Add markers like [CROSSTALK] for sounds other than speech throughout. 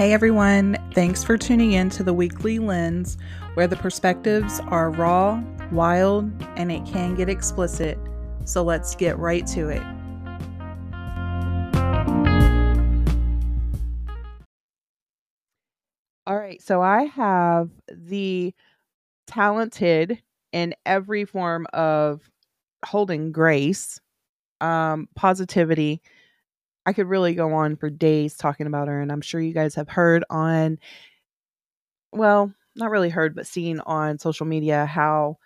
Hey everyone, thanks for tuning in to the Weekly Linz, where the perspectives are raw, wild, and it can get explicit. So let's get right to it. All right, so I have the talented in every form of holding grace, um, positivity. I could really go on for days talking about her, and I'm sure you guys have heard on, well, not really heard, but seen on social media how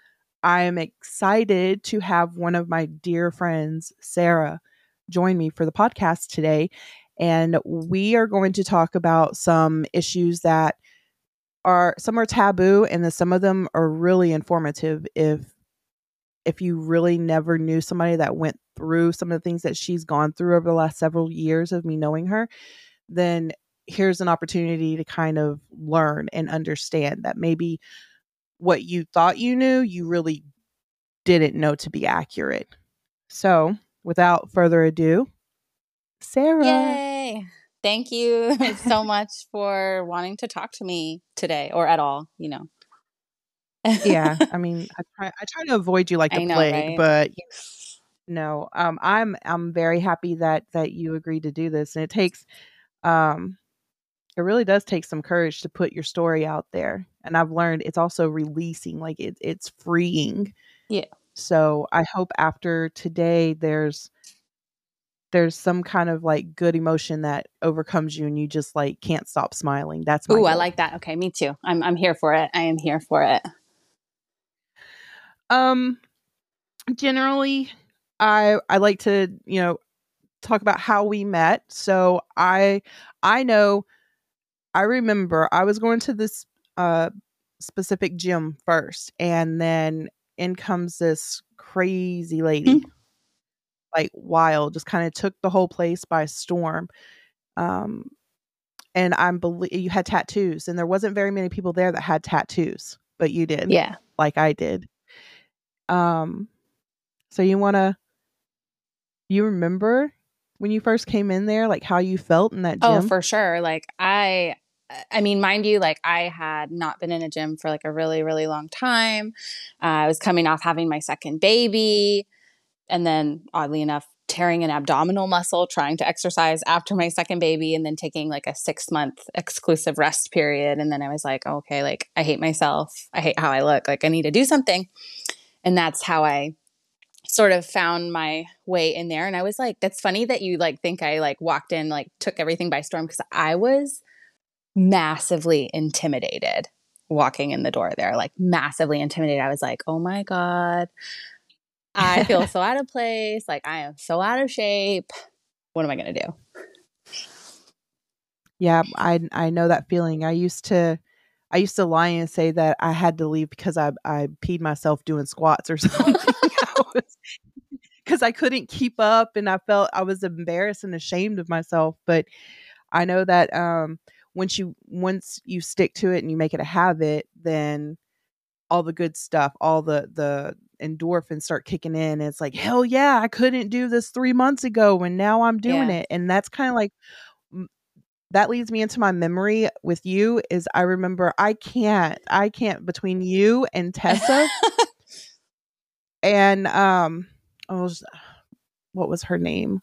I am excited to have one of my dear friends, Sarah, join me for the podcast today. And we are going to talk about some issues that are some are taboo and then some of them are really informative if if you really never knew somebody that went through some of the things that she's gone through over the last several years of me knowing her then here's an opportunity to kind of learn and understand that maybe what you thought you knew you really didn't know to be accurate so without further ado sarah Yay! Thank you [LAUGHS] so [LAUGHS] much for wanting to talk to me today or at all, you know. yeah, I [LAUGHS] mean, I try I try to avoid you like the know, plague, right? but no, um, I'm I'm very happy that that you agreed to do this, and it takes, um, it really does take some courage to put your story out there, and I've learned it's also releasing, like it it's freeing. Yeah. So I hope after today, there's there's some kind of like good emotion that overcomes you, and you just like can't stop smiling. That's Ooh, I like that. Okay, me too. I'm I'm here for it. I am here for it. Um, generally, I I like to you know talk about how we met. So I I know I remember I was going to this uh specific gym first, and then in comes this crazy lady, like wild, just kind of took the whole place by storm. Um, and I'm believe you had tattoos, and there wasn't very many people there that had tattoos, but you did, Yeah. like I did. Um, so you want to you remember when you first came in there, like how you felt in that gym? Oh, for sure. Like I I mean, mind you, like I had not been in a gym for like a really, really long time. Uh, I was coming off having my second baby, and then oddly enough, tearing an abdominal muscle trying to exercise after my second baby, and then taking like a six month exclusive rest period. And then I was like, okay, like I hate myself. I hate how I look. Like I need to do something. And that's how I sort of found my way in there and i was like that's funny that you like think i like walked in like took everything by storm because i was massively intimidated walking in the door there like massively intimidated. I was like oh my god. I feel [LAUGHS] so out of place. Like i am so out of shape. What am i going to do? Yeah, I I know that feeling. I used to I used to lie and say that I had to leave because I I peed myself doing squats or [LAUGHS] something. [LAUGHS] Because I couldn't keep up and I felt I was embarrassed and ashamed of myself. But I know that um once you once you stick to it and you make it a habit, then all the good stuff, all the the endorphins start kicking in. And it's like, hell yeah, I couldn't do this three months ago and now I'm doing Yeah. it. And that's kind of like that leads me into my memory with you is I remember I can't I can't between you and [LAUGHS] Tessa and um oh what was her name?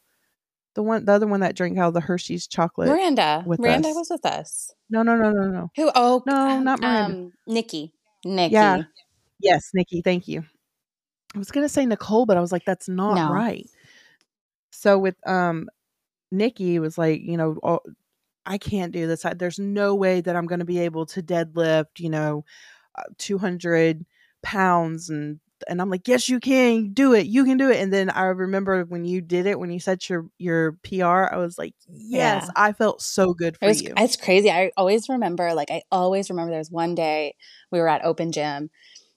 The one the other one that drank out of the Hershey's chocolate. miranda with miranda us. was with us No, no, no, no, no. who oh No, um, not Miranda. um nikki nikki Yeah. Yes, Nikki, thank you. I was gonna say Nicole, but I was like, that's not No. right. So with um Nikki was like, you know, oh, I can't do this. I, there's no way that I'm gonna be able to deadlift, you know, uh, 200 pounds and and I'm like, yes, you can do it. You can do it. And then I remember when you did it, when you set your your PR, I was like, yes, Yeah. I felt so good for It was, you. It's crazy. I always remember, like, I always remember there was one day we were at open gym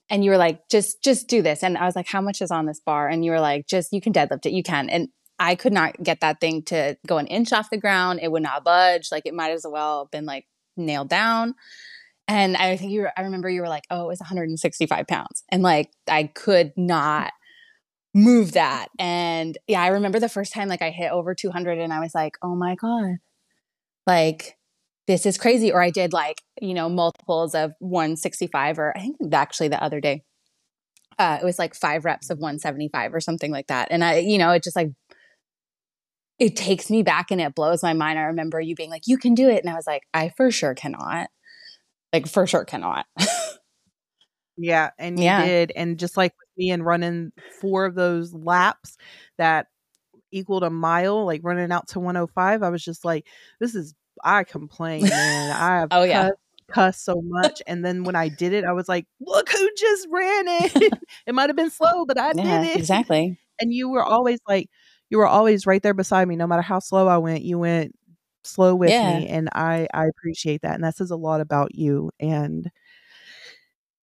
and you were like, just, just do this. And I was like, how much is on this bar? And you were like, just, you can deadlift it. You can. And I could not get that thing to go an inch off the ground. It would not budge. Like, it might as well have been like nailed down. And I think you were, I remember you were like, oh, it was 165 pounds. And like, I could not move that. And yeah, I remember the first time like I hit over 200 and I was like, oh my God, like this is crazy. Or I did like, you know, multiples of 165, or I think actually the other day, uh, it was like five reps of 175 or something like that. And I, you know, it just like, it takes me back and it blows my mind. I remember you being like, you can do it. And I was like, I for sure cannot. Like, for sure cannot. [LAUGHS] yeah. And you Yeah. did. And just like with me and running four of those laps that equaled a mile, like running out to 105, I was just like, this is, I complain, man. [LAUGHS] I have Oh, yeah. cussed, cussed so much. And then when I did it, I was like, look who just ran it. [LAUGHS] it might have been slow, but I yeah, did it. exactly. And you were always like, you were always right there beside me. No matter how slow I went, you went slow with Yeah. me. And I, I appreciate that. And that says a lot about you. And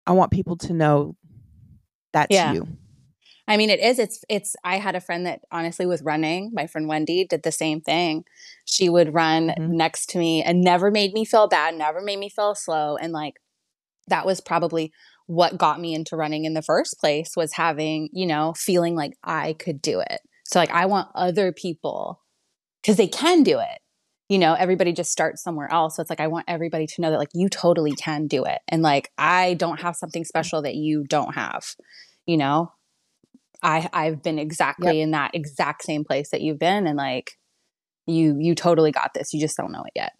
I want people to know that's Yeah. you. I mean, it is. It's, it's, I had a friend that honestly was running, my friend Wendy did the same thing. She would run Mhm. next to me and never made me feel bad, never made me feel slow. And like, that was probably what got me into running in the first place was having, you know, feeling like I could do it. So like, I want other people because they can do it. You know, everybody just starts somewhere else. So it's like, I want everybody to know that like you totally can do it. And like, I don't have something special that you don't have, you know? I I've been exactly in that exact same place that you've been and like you you totally got this. You just don't know it yet.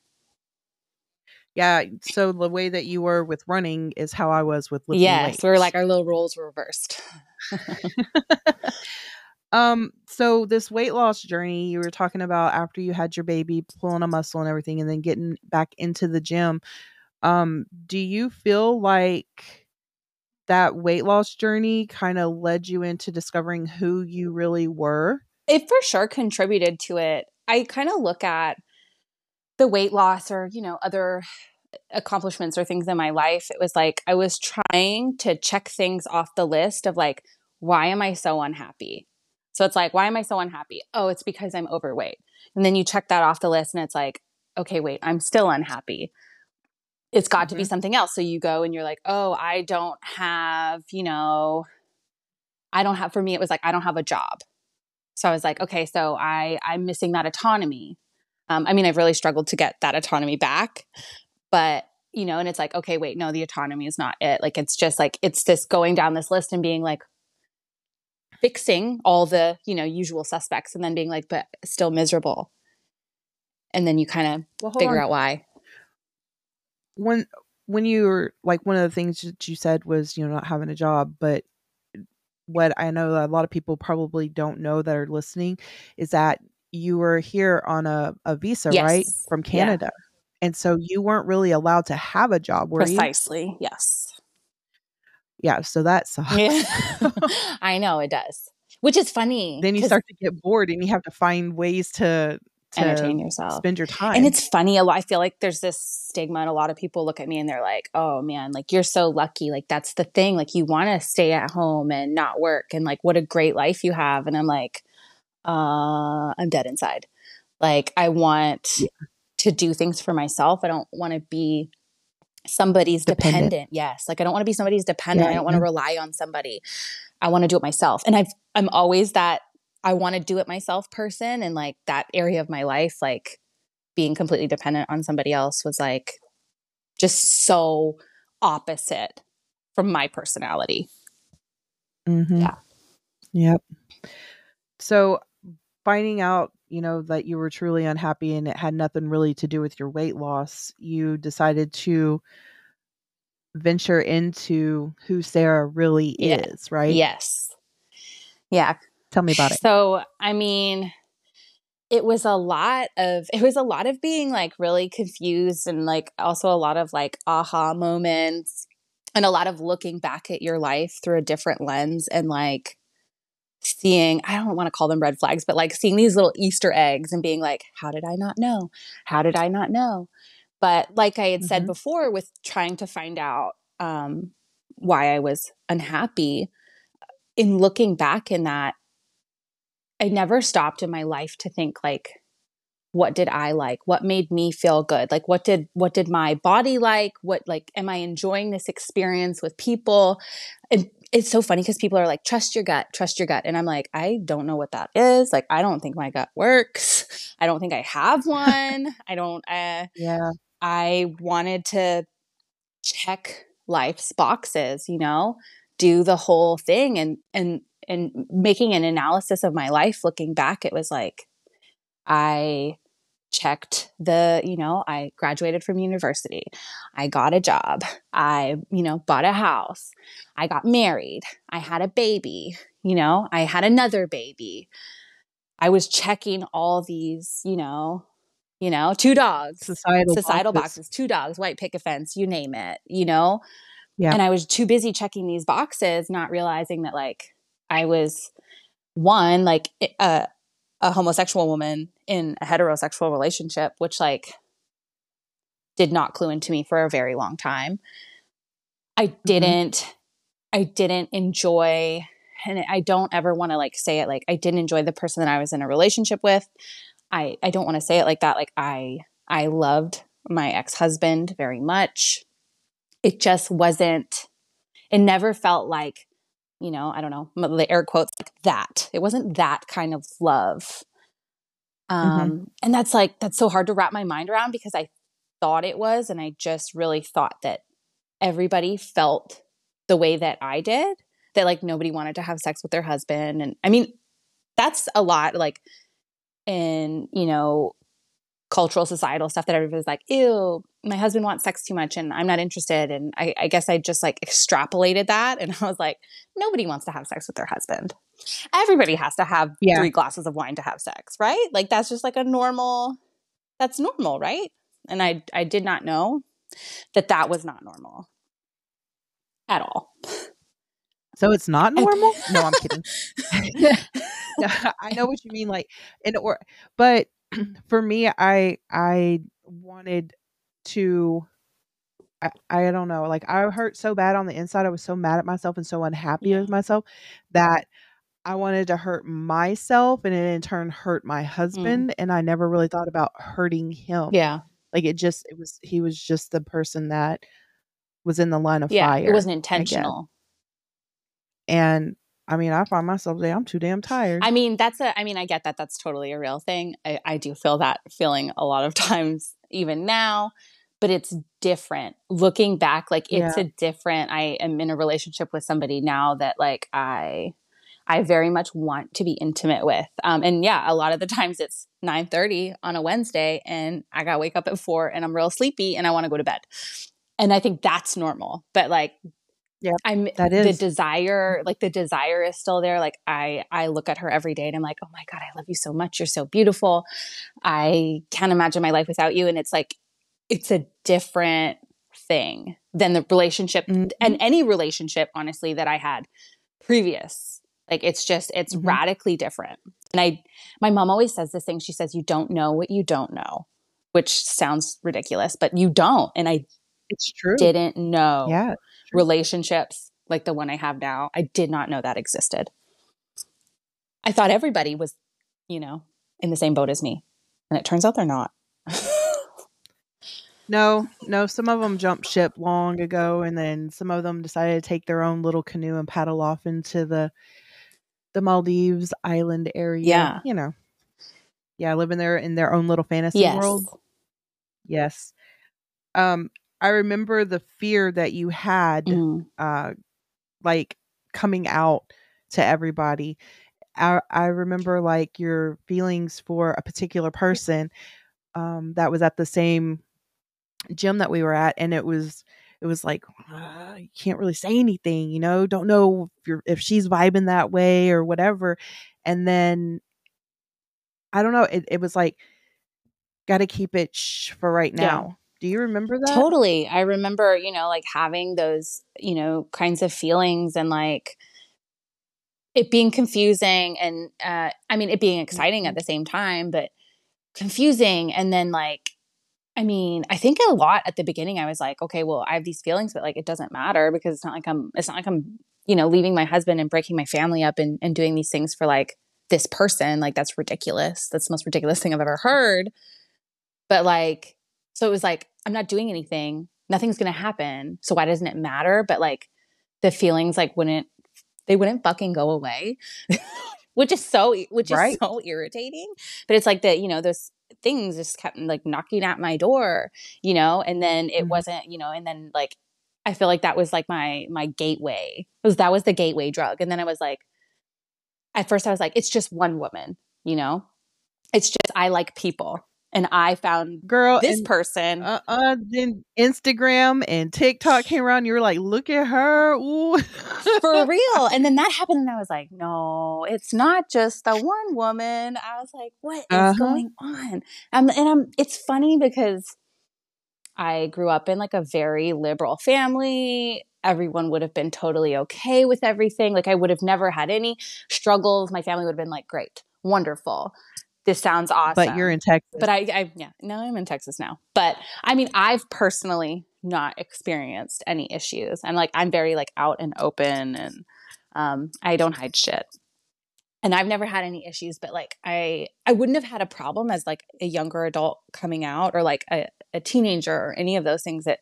Yeah. So the way that you were with running is how I was with lifting yes, weights. we were like our little roles were reversed. [LAUGHS] [LAUGHS] um. So this weight loss journey you were talking about after you had your baby, pulling a muscle and everything, and then getting back into the gym. Um. Do you feel like that weight loss journey kind of led you into discovering who you really were? It for sure contributed to it. I kind of look at the weight loss or, you know, other accomplishments or things in my life. It was like I was trying to check things off the list of like, why am I so unhappy? So it's like, why am I so unhappy? Oh, it's because I'm overweight. And then you check that off the list and it's like, okay, wait, I'm still unhappy. It's got to be Mhm. something else. So you go and you're like, oh, I don't have, you know, I don't have, for me, it was like, I don't have a job. So I was like, okay, so I, I'm missing that autonomy. Um, I mean, I've really struggled to get that autonomy back, but you know, and it's like, okay, wait, no, the autonomy is not it. Like, it's just like, it's this going down this list and being like, fixing all the, you know, usual suspects and then being like, but still miserable. And then you kind of Well, figure on. out why. when when you were like one of the things that you said was you know not having a job but what i know that a lot of people probably don't know that are listening is that you were here on a, a visa right Yes. from Yeah. canada and so you weren't really allowed to have a job were you Precisely. Yes. Yeah so that sucks Yeah. [LAUGHS] [LAUGHS] I know it does. Which is funny. then you start to get bored and you have to find ways to to entertain yourself. spend your time And it's funny. A lot. I feel like there's this stigma, and a lot of people look at me and they're like, "Oh man, like you're so lucky. Like that's the thing. Like you want to stay at home and not work, and like what a great life you have." And I'm like, uh, I'm dead inside. Like I want Yeah. to do things for myself. I don't want to be somebody's Dependent. dependent. Yes, like I don't want to be somebody's dependent. Yeah, I don't want to rely on somebody. I want to do it myself. And I've I'm always that I want to do it myself person and like that area of my life like being completely dependent on somebody else was like just so opposite from my personality. Mm-hmm. Yeah. Yep. So finding out, you know, that you were truly unhappy and it had nothing really to do with your weight loss, you decided to venture into who Sarah really Yeah. is, right? Yes. Yeah. Tell me about it. So, I mean, it was a lot of it was a lot of being like really confused and like also a lot of like aha moments and a lot of looking back at your life through a different lens and like seeing I don't want to call them red flags but like seeing these little easter eggs and being like how did I not know? How did I not know? But like I had said Mhm. before with trying to find out um why I was unhappy in looking back in that I never stopped in my life to think like what did I like? What made me feel good? Like what did what did my body like? What like am I enjoying this experience with people? And it's so funny because people are like trust your gut, trust your gut. And I'm like I don't know what that is. Like I don't think my gut works. I don't think I have one. [LAUGHS] I don't uh Yeah. I wanted to check life's boxes, you know, do the whole thing and and and making an analysis of my life looking back it was like I checked the, you know, I graduated from university. I got a job. I, you know, bought a house. I got married. I had a baby, you know, I had another baby. I was checking all these, you know, you know, two dogs, societal, societal boxes. boxes, two dogs, white picket fence, you name it, you know? Yeah. And I was too busy checking these boxes, not realizing that like I was one, like a, a homosexual woman in a heterosexual relationship, which like did not clue into me for a very long time. I Mm-hmm. didn't, I didn't enjoy, and I don't ever want to like say it like I didn't enjoy the person that I was in a relationship with. I, I don't want to say it like that. Like I, I loved my ex-husband very much. It just wasn't, it never felt like, you know, I don't know, the air quotes like that. It wasn't that kind of love. Um, and that's like, that's so hard to wrap my mind around because I thought it was. And I just really thought that everybody felt the way that I did, that like nobody wanted to have sex with their husband. And I mean, that's a lot like in, you know, cultural societal stuff that everybody's like, ew, my husband wants sex too much and I'm not interested. And I, I guess I just like extrapolated that and [LAUGHS] I was like, nobody wants to have sex with their husband. Everybody has to have Yeah. three glasses of wine to have sex, right? Like that's just like a normal, that's normal, right? And I I did not know that that was not normal at all. So it's not normal? [LAUGHS] no, I'm kidding. No, [LAUGHS] I know what you mean. Like, in or, but [CLEARS THROAT] for me, I I wanted to. I, I don't know. Like I hurt so bad on the inside. I was so mad at myself and so unhappy Yeah. with myself that I wanted to hurt myself and it in turn hurt my mm. husband. And I never really thought about hurting him. Yeah. Like it just it was he was just the person that was in the line of Yeah. fire. It wasn't intentional. And I mean, I find myself there. I'm too damn tired. I mean, that's a, I mean, I get that. That's totally a real thing. I, I do feel that feeling a lot of [LAUGHS] times, even now, but it's different. Looking back, like it's a different, I am in a relationship with somebody now that like I, I very much want to be intimate with. Um, and yeah, a lot of the times it's 9 on a Wednesday and I got to wake up at four and I'm real sleepy and I want to go to bed. And I think that's normal, but like, Yeah, I'm that the desire, like the desire is still there. Like I, I look at her every day and I'm like, oh my God, I love you so much. You're so beautiful. I can't imagine my life without you. And it's like, it's a different thing than the relationship Mhm. and any relationship, honestly, that I had previous. Like it's just, it's Mhm. radically different. And I, my mom always says this thing. She says, you don't know what you don't know, which sounds ridiculous, but you don't. And I It's true. didn't know Yeah. relationships like the one I have now. I did not know that existed. I thought everybody was, you know, in the same boat as me. And it turns out they're not. No, no. Some of them jumped ship long ago, and then some of them decided to take their own little canoe and paddle off into the the Maldives island area. Yeah. you know, yeah, living there in their own little fantasy yes. world. Yes. Um, I remember the fear that you had, Mhm. uh, like coming out to everybody. I, I remember like your feelings for a particular person um, that was at the same gym that we were at, and it was it was like uh, you can't really say anything, you know, don't know if you're if she's vibing that way or whatever, and then I don't know, it, it was like got to keep it shh for right Yeah. now. Do you remember that? Totally. I remember, you know, like having those, you know, kinds of feelings and like it being confusing and uh I mean it being exciting at the same time, but confusing and then like I mean, I think a lot at the beginning I was like, okay, well, I have these feelings, but like it doesn't matter because it's not like I'm it's not like I'm, you know, leaving my husband and breaking my family up and, and doing these things for like this person. Like that's ridiculous. That's the most ridiculous thing I've ever heard. But like, so it was like, I'm not doing anything. Nothing's gonna happen. So why doesn't it matter? But like the feelings like wouldn't they wouldn't fucking go away. [LAUGHS] which is so which is Right. so irritating. But it's like that, you know, this things just kept like knocking at my door, you know, and then it Mhm. wasn't, you know, and then like I feel like that was like my my gateway. It was that was the gateway drug. And then I was like at first I was like, it's just one woman, you know? It's just I like people. And I found Girl, this and, person. uh, uh, then Instagram and TikTok came around. You were like, look at her. Ooh. for [LAUGHS] real. And then that happened, and I was like, no, it's not just the one woman. I was like, what is Uh-huh. going on? Um, and I'm. It's funny because I grew up in like a very liberal family. Everyone would have been totally okay with everything. Like I would have never had any struggles. My family would have been like, great, wonderful. This sounds awesome. But you're in Texas. But I, I, yeah, no, I'm in Texas now. But I mean, I've personally not experienced any issues. I'm like, I'm very like out and open, and um, I don't hide shit. And I've never had any issues. But like, I, I wouldn't have had a problem as like a younger adult coming out, or like a, a teenager, or any of those things. That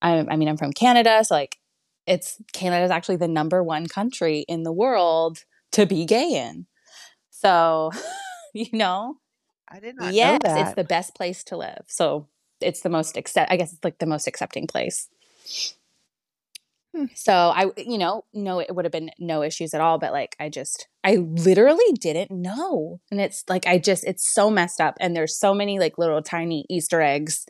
I, I mean, I'm from Canada, so like, it's Canada is actually the number one country in the world to be gay in. So, [LAUGHS] [LAUGHS] you know, I did not yes, know that. it's the best place to live. So it's the most accept. I guess it's like the most accepting place. Hmm. So I, you know, no, it would have been no issues at all. But like, I just, I literally didn't know, and it's like I just, it's so messed up, and there's so many like little tiny Easter eggs.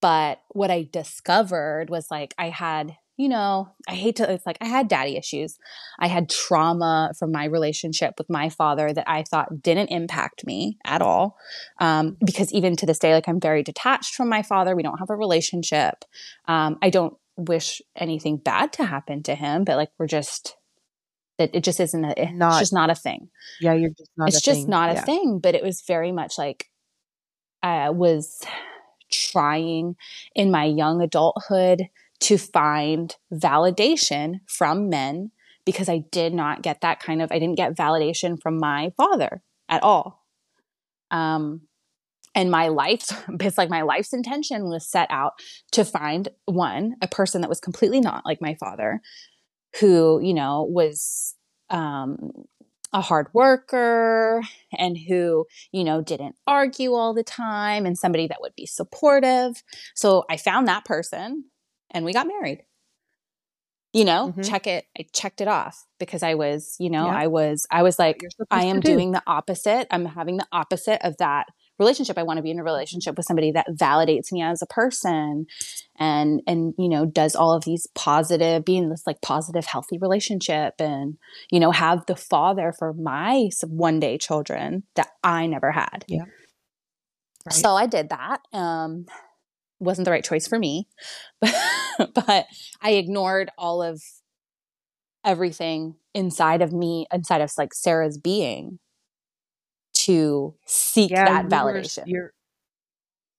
But what I discovered was like I had, you know, I hate to, it's like I had daddy issues. I had trauma from my relationship with my father that I thought didn't impact me at all um, because even to this day, like I'm very detached from my father. We don't have a relationship. Um, I don't wish anything bad to happen to him, but like we're just that it just isn't a, it's Not- just not a thing. yeah, you're just not. it's a just thing. not a Yeah. thing. But it was very much like I was trying in my young adulthood to find validation from men because I did not get that kind of I didn't get validation from my father at all. Um and my life's [LAUGHS] it's like my life's intention was set out to find one a person that was completely not like my father who you know was um a hard worker and who you know didn't argue all the time and somebody that would be supportive so i found that person and we got married you know Mhm. check it i checked it off because i was you know Yeah. i was i was like I am do. doing the opposite. I'm having the opposite of that relationship. I want to be in a relationship with somebody that validates me as a person and and you know does all of these positive being this like positive healthy relationship and you know have the father for my one day children that I never had. Yeah. Right. So I did that. Um wasn't the right choice for me. But [LAUGHS] but I ignored all of everything inside of me, inside of like Sarah's being to seek that you were- validation. You're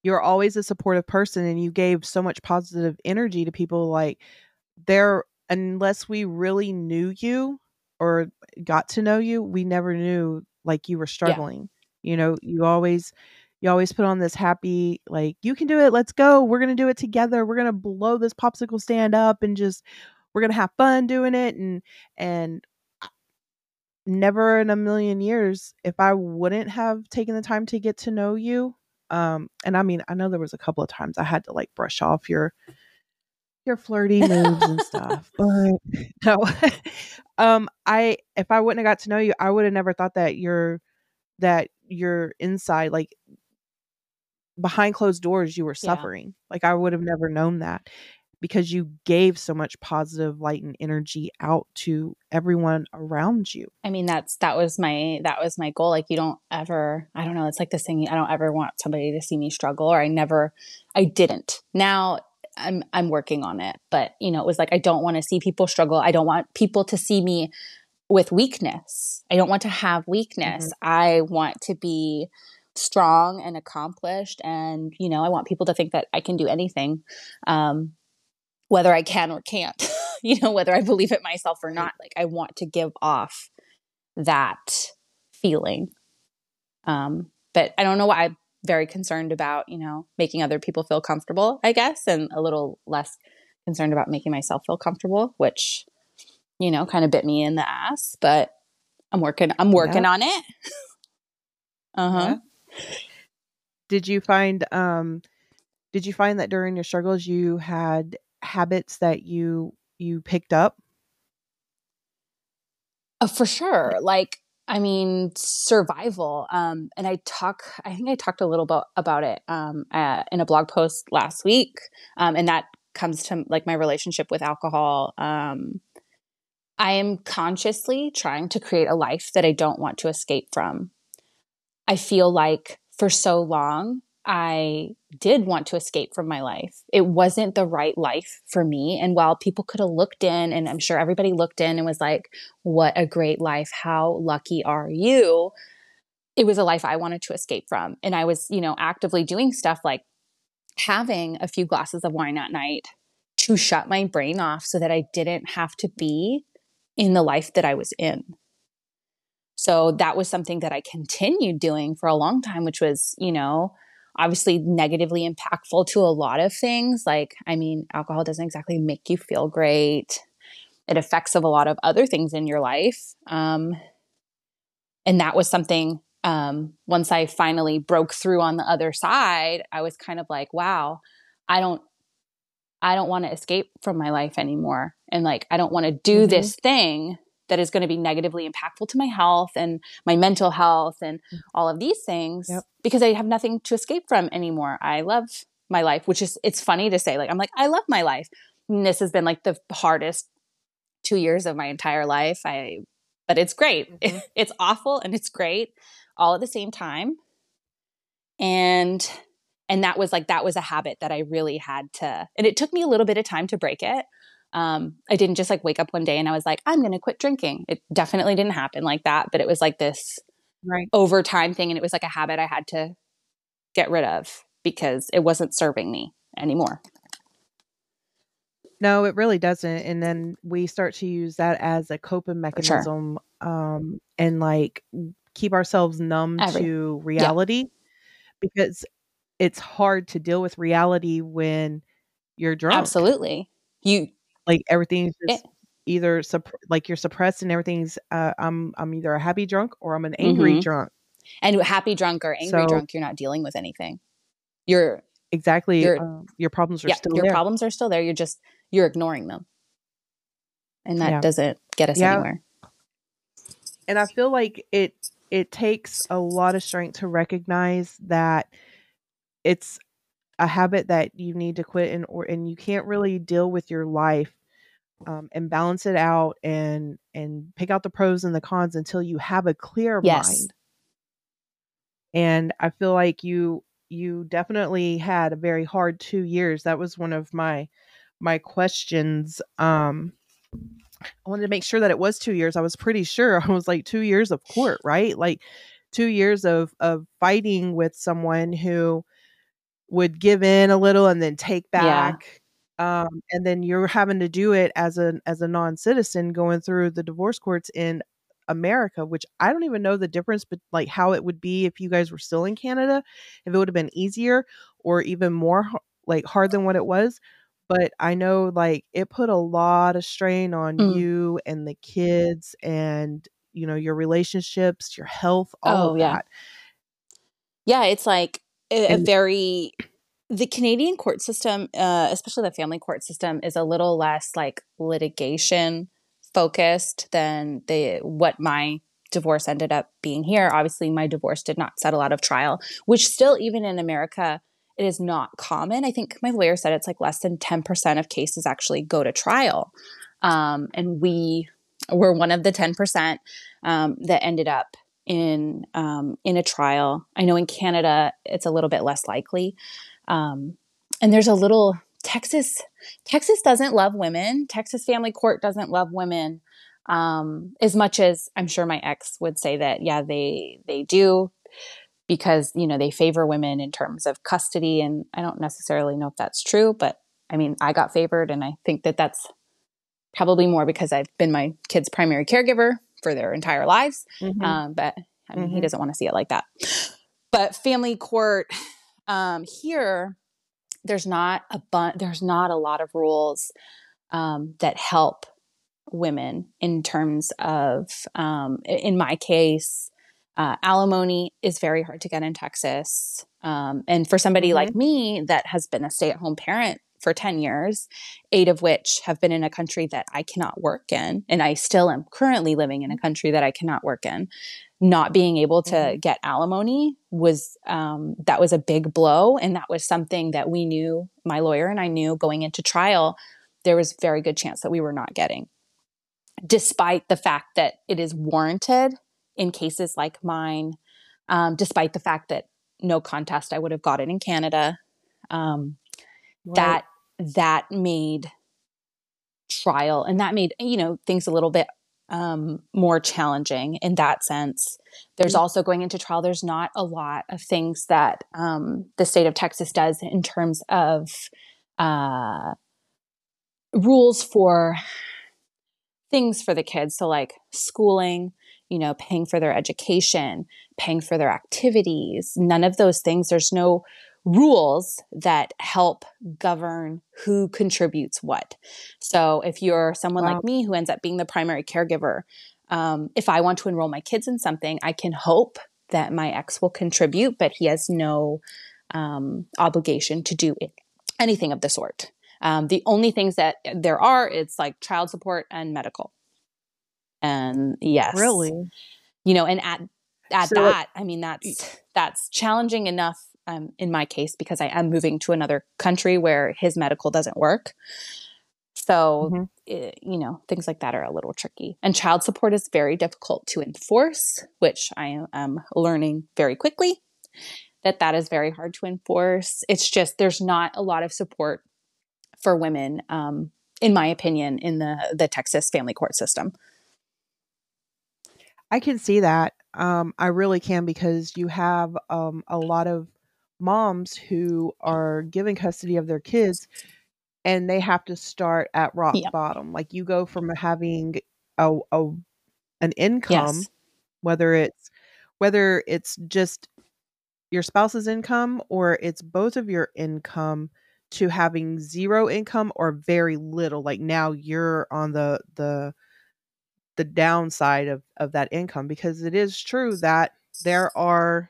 you're always a supportive person, and you gave so much positive energy to people. Like there, unless we really knew you or got to know you, we never knew like you were struggling. You know, you always you always put on this happy like you can do it. Let's go. We're gonna do it together. We're gonna blow this popsicle stand up and just we're gonna have fun doing it and and never in a million years if i wouldn't have taken the time to get to know you um and i mean i know there was a couple of times i had to like brush off your your flirty moves and [LAUGHS] stuff but [LAUGHS] no [LAUGHS] um i if i wouldn't have got to know you i would have never thought that you're that you're inside like behind closed doors you were Yeah. suffering like i would have never known that because you gave so much positive light and energy out to everyone around you I mean, that's that was my that was my goal. Like, you don't ever. I don't know. It's like this thing. I don't ever want somebody to see me struggle, or I never. I didn't. Now I'm I'm working on it, but you know, it was like I don't want to see people struggle. I don't want people to see me with weakness. I don't want to have weakness. Mm-hmm. I want to be strong and accomplished, and you know, I want people to think that I can do anything. Um, whether I can or can't, [LAUGHS] you know, whether I believe it myself or not. Like I want to give off that feeling. Um, but I don't know why I'm very concerned about, you know, making other people feel comfortable, I guess, and a little less concerned about making myself feel comfortable, which, you know, kind of bit me in the ass, but I'm working I'm working on it. [LAUGHS] uh-huh. Did you find um did you find that during your struggles you had habits that you you picked up? Uh, for sure like i mean survival um and i talk i think i talked a little bit about it um uh, in a blog post last week um and that comes to like my relationship with alcohol um i am consciously trying to create a life that i don't want to escape from i feel like for so long I did want to escape from my life. It wasn't the right life for me. And while people could have looked in, and I'm sure everybody looked in and was like, what a great life. How lucky are you? It was a life I wanted to escape from. And I was, you know, actively doing stuff like having a few glasses of wine at night to shut my brain off so that I didn't have to be in the life that I was in. So that was something that I continued doing for a long time, which was, you know, obviously negatively impactful to a lot of things. Like, I mean, alcohol doesn't exactly make you feel great. It affects of a lot of other things in your life. Um, and that was something um, once I finally broke through on the other side, I was kind of like, wow, I don't I don't want to escape from my life anymore. And like I don't want to do mm-hmm. this thing that is going to be negatively impactful to my health and my mental health and mm. all of these things yep. because I have nothing to escape from anymore. I love my life, which is, it's funny to say, like, I'm like, I love my life. And this has been like the hardest two years of my entire life. I, but it's great. [LAUGHS] Mm-hmm. it's awful and it's great all at the same time. And, and that was like, that was a habit that I really had to, and it took me a little bit of time to break it um, I didn't just like wake up one day and I was like, I'm going to quit drinking. It definitely didn't happen like that, but it was like this right. over time thing. And it was like a habit I had to get rid of because it wasn't serving me anymore. No, it really doesn't. And then we start to use that as a coping mechanism sure. um, and like keep ourselves numb Every, to reality yeah. because it's hard to deal with reality when you're drunk. Absolutely. You like everything's just either supp- like you're suppressed and everything's uh, I'm I'm either a happy drunk or I'm an angry mm-hmm. drunk. And happy drunk or angry so, drunk, you're not dealing with anything. You're exactly you're, um, your problems are yeah, still your there. problems are still there. You're just you're ignoring them, and that yeah. doesn't get us yeah. anywhere. And I feel like it it takes a lot of strength to recognize that it's a habit that you need to quit and or and you can't really deal with your life um, and balance it out and and pick out the pros and the cons until you have a clear yes. mind. And i feel like you you definitely had a very hard two years. That was one of my my questions um i wanted to make sure that it was two years. I was pretty sure. [LAUGHS] I was like two years of court right? Like two years of of fighting with someone who would give in a little and then take back. Yeah. Um, and then you're having to do it as a as a non-citizen going through the divorce courts in America, which I don't even know the difference, but like how it would be if you guys were still in Canada, if it would have been easier or even more like hard than what it was. But I know like it put a lot of strain on mm. you and the kids and you know your relationships, your health, all oh, of yeah. that. Yeah, it's like a, a very the Canadian court system, uh, especially the family court system, is a little less like litigation focused than the what my divorce ended up being here. Obviously, my divorce did not settle out of trial, which still, even in America, it is not common. I think my lawyer said it's like less than ten percent of cases actually go to trial, um, and we were one of the ten percent um, that ended up in um, in a trial. I know in Canada it's a little bit less likely, um, and there's a little Texas. Texas doesn't love women. Texas family court doesn't love women um, as much as I'm sure my ex would say that. Yeah, they they do because you know they favor women in terms of custody, and I don't necessarily know if that's true, but I mean I got favored, and I think that that's probably more because I've been my kid's primary caregiver for their entire lives. Mm-hmm. Um, but I mean, mm-hmm. he doesn't want to see it like that. But family court um, here, there's not a bunch. There's not a lot of rules um, that help women in terms of, um, in my case, Uh, alimony is very hard to get in Texas. Um, and for somebody mm-hmm. like me that has been a stay at home parent for 10 years, eight of which have been in a country that I cannot work in. And I still am currently living in a country that I cannot work in. Not being able to mm-hmm. get alimony was, um, that was a big blow. And that was something that we knew, my lawyer and I knew going into trial, there was very good chance that we were not getting. Despite the fact that it is warranted in cases like mine, um, despite the fact that no contest, I would have got it in Canada. Um, right. That that made trial and that made you know things a little bit um, more challenging in that sense. There's mm-hmm. also going into trial. There's not a lot of things that um, the state of Texas does in terms of uh, rules for things for the kids. So like schooling, you know, paying for their education, paying for their activities, none of those things. There's no rules that help govern who contributes what. So if you're someone wow. like me who ends up being the primary caregiver, um, if I want to enroll my kids in something, I can hope that my ex will contribute, but he has no um, obligation to do it, anything of the sort. Um, the only things that there are, it's like child support and medical. And yes, really, you know, and at at so, that, I mean, that's that's challenging enough um, in my case because I am moving to another country where his medical doesn't work. So, mm-hmm. it, you know, things like that are a little tricky. And child support is very difficult to enforce, which I am learning very quickly that that is very hard to enforce. It's just there's not a lot of support for women, um, in my opinion, in the the Texas family court system. I can see that. Um, I really can because you have um, a lot of moms who are given custody of their kids and they have to start at rock bottom. Like you go from having a, a an income, yes. whether it's whether it's just your spouse's income or it's both of your income to having zero income or very little like now you're on the the the downside of of that income because it is true that there are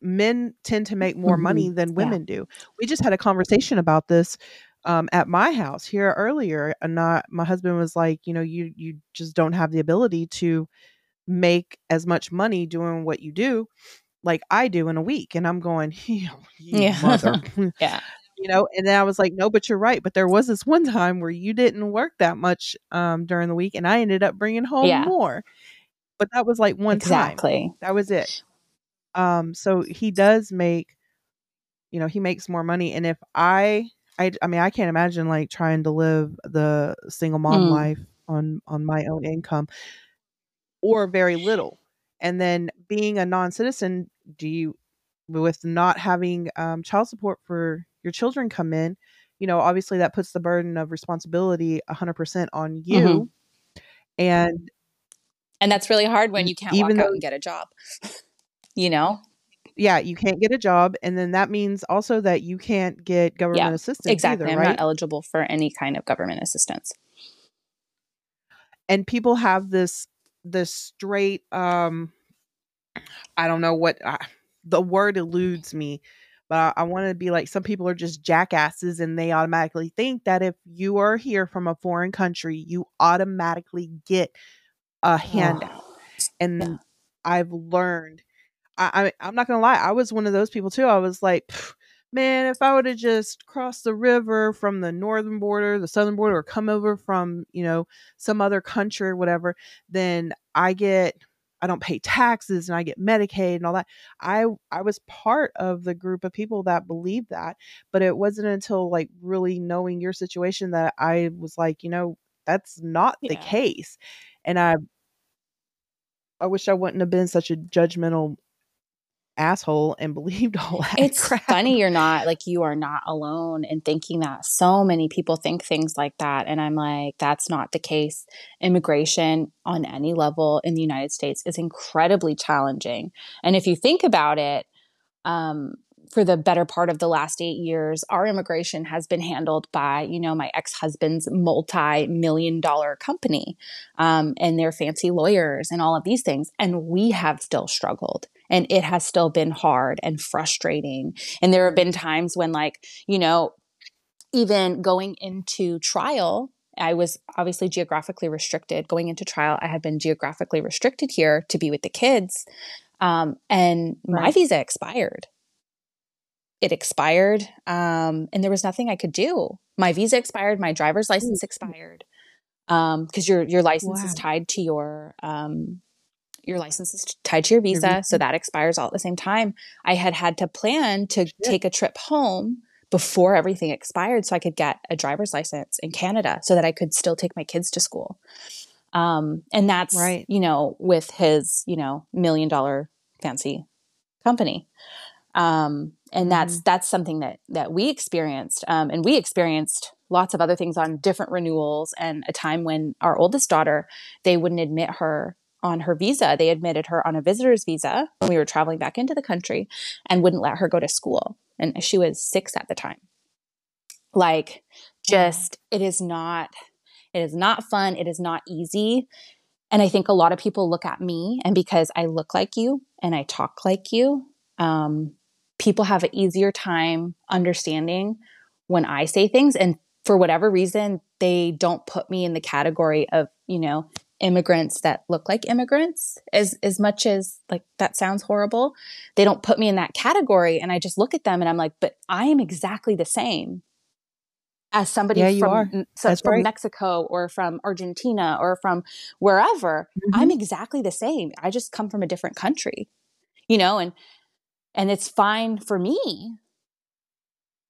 men tend to make more mm-hmm. money than women yeah. do. We just had a conversation about this um, at my house here earlier, and not, my husband was like, you know, you you just don't have the ability to make as much money doing what you do like I do in a week, and I'm going, [LAUGHS] yeah, mother, [LAUGHS] yeah. You know, and then I was like, no, but you're right. But there was this one time where you didn't work that much um, during the week, and I ended up bringing home yeah. more. But that was like one exactly. time. Exactly. That was it. Um, so he does make, you know, he makes more money. And if I, I, I mean, I can't imagine like trying to live the single mom mm. life on on my own income or very little. And then being a non-citizen, do you, with not having um, child support for your children come in, you know, obviously that puts the burden of responsibility 100% on you. Mm-hmm. And and that's really hard when you can't walk though, out and get a job you know? Yeah, you can't get a job. And then that means also that you can't get government yeah, assistance. Exactly. Either, I'm right? not eligible for any kind of government assistance. And people have this this straight um I don't know what uh, the word eludes me, but I, I want to be like some people are just jackasses and they automatically think that if you are here from a foreign country, you automatically get a handout. Oh. And. I've learned I, I am not gonna lie, I was one of those people too. I was like, man, if I would have just crossed the river from the northern border, the southern border, or come over from you know some other country or whatever, then I get I don't pay taxes and I get Medicaid and all that. I I was part of the group of people that believed that, but it wasn't until like really knowing your situation that I was like, you know, that's not yeah. the case. And I I wish I wouldn't have been such a judgmental asshole and [LAUGHS] believed all that. It's crap. funny you're not like you are not alone in thinking that. So many people think things like that. And I'm like, that's not the case. Immigration on any level in the United States is incredibly challenging. And if you think about it, um, for the better part of the last eight years, our immigration has been handled by, you know, my ex husband's multi million dollar company um, and their fancy lawyers and all of these things. And we have still struggled and it has still been hard and frustrating. And there have been times when, like, you know, even going into trial, I was obviously geographically restricted. Going into trial, I had been geographically restricted here to be with the kids. Um, and right. my visa expired it expired um, and there was nothing I could do. My visa expired, my driver's license expired because um, your your license wow. is tied to your um, your license is tied to your visa, your visa, so that expires all at the same time. I had had to plan to take a trip home before everything expired, so I could get a driver's license in Canada, so that I could still take my kids to school. Um, and that's right. you know with his you know million dollar fancy company. Um, and that's mm-hmm. that's something that that we experienced um, and we experienced lots of other things on different renewals and a time when our oldest daughter they wouldn't admit her on her visa. They admitted her on a visitor's visa when we were traveling back into the country and wouldn't let her go to school. And she was six at the time. Like just it is not it is not fun. It is not easy. And i think a lot of people look at me and because i look like you and i talk like you um, people have an easier time understanding when I say things. And for whatever reason, they don't put me in the category of, you know, immigrants that look like immigrants as as much as like that sounds horrible they don't put me in that category and i just look at them and i'm like but i am exactly the same as somebody yeah, from, so from right. mexico or from argentina or from wherever mm-hmm. i'm exactly the same i just come from a different country you know and and it's fine for me.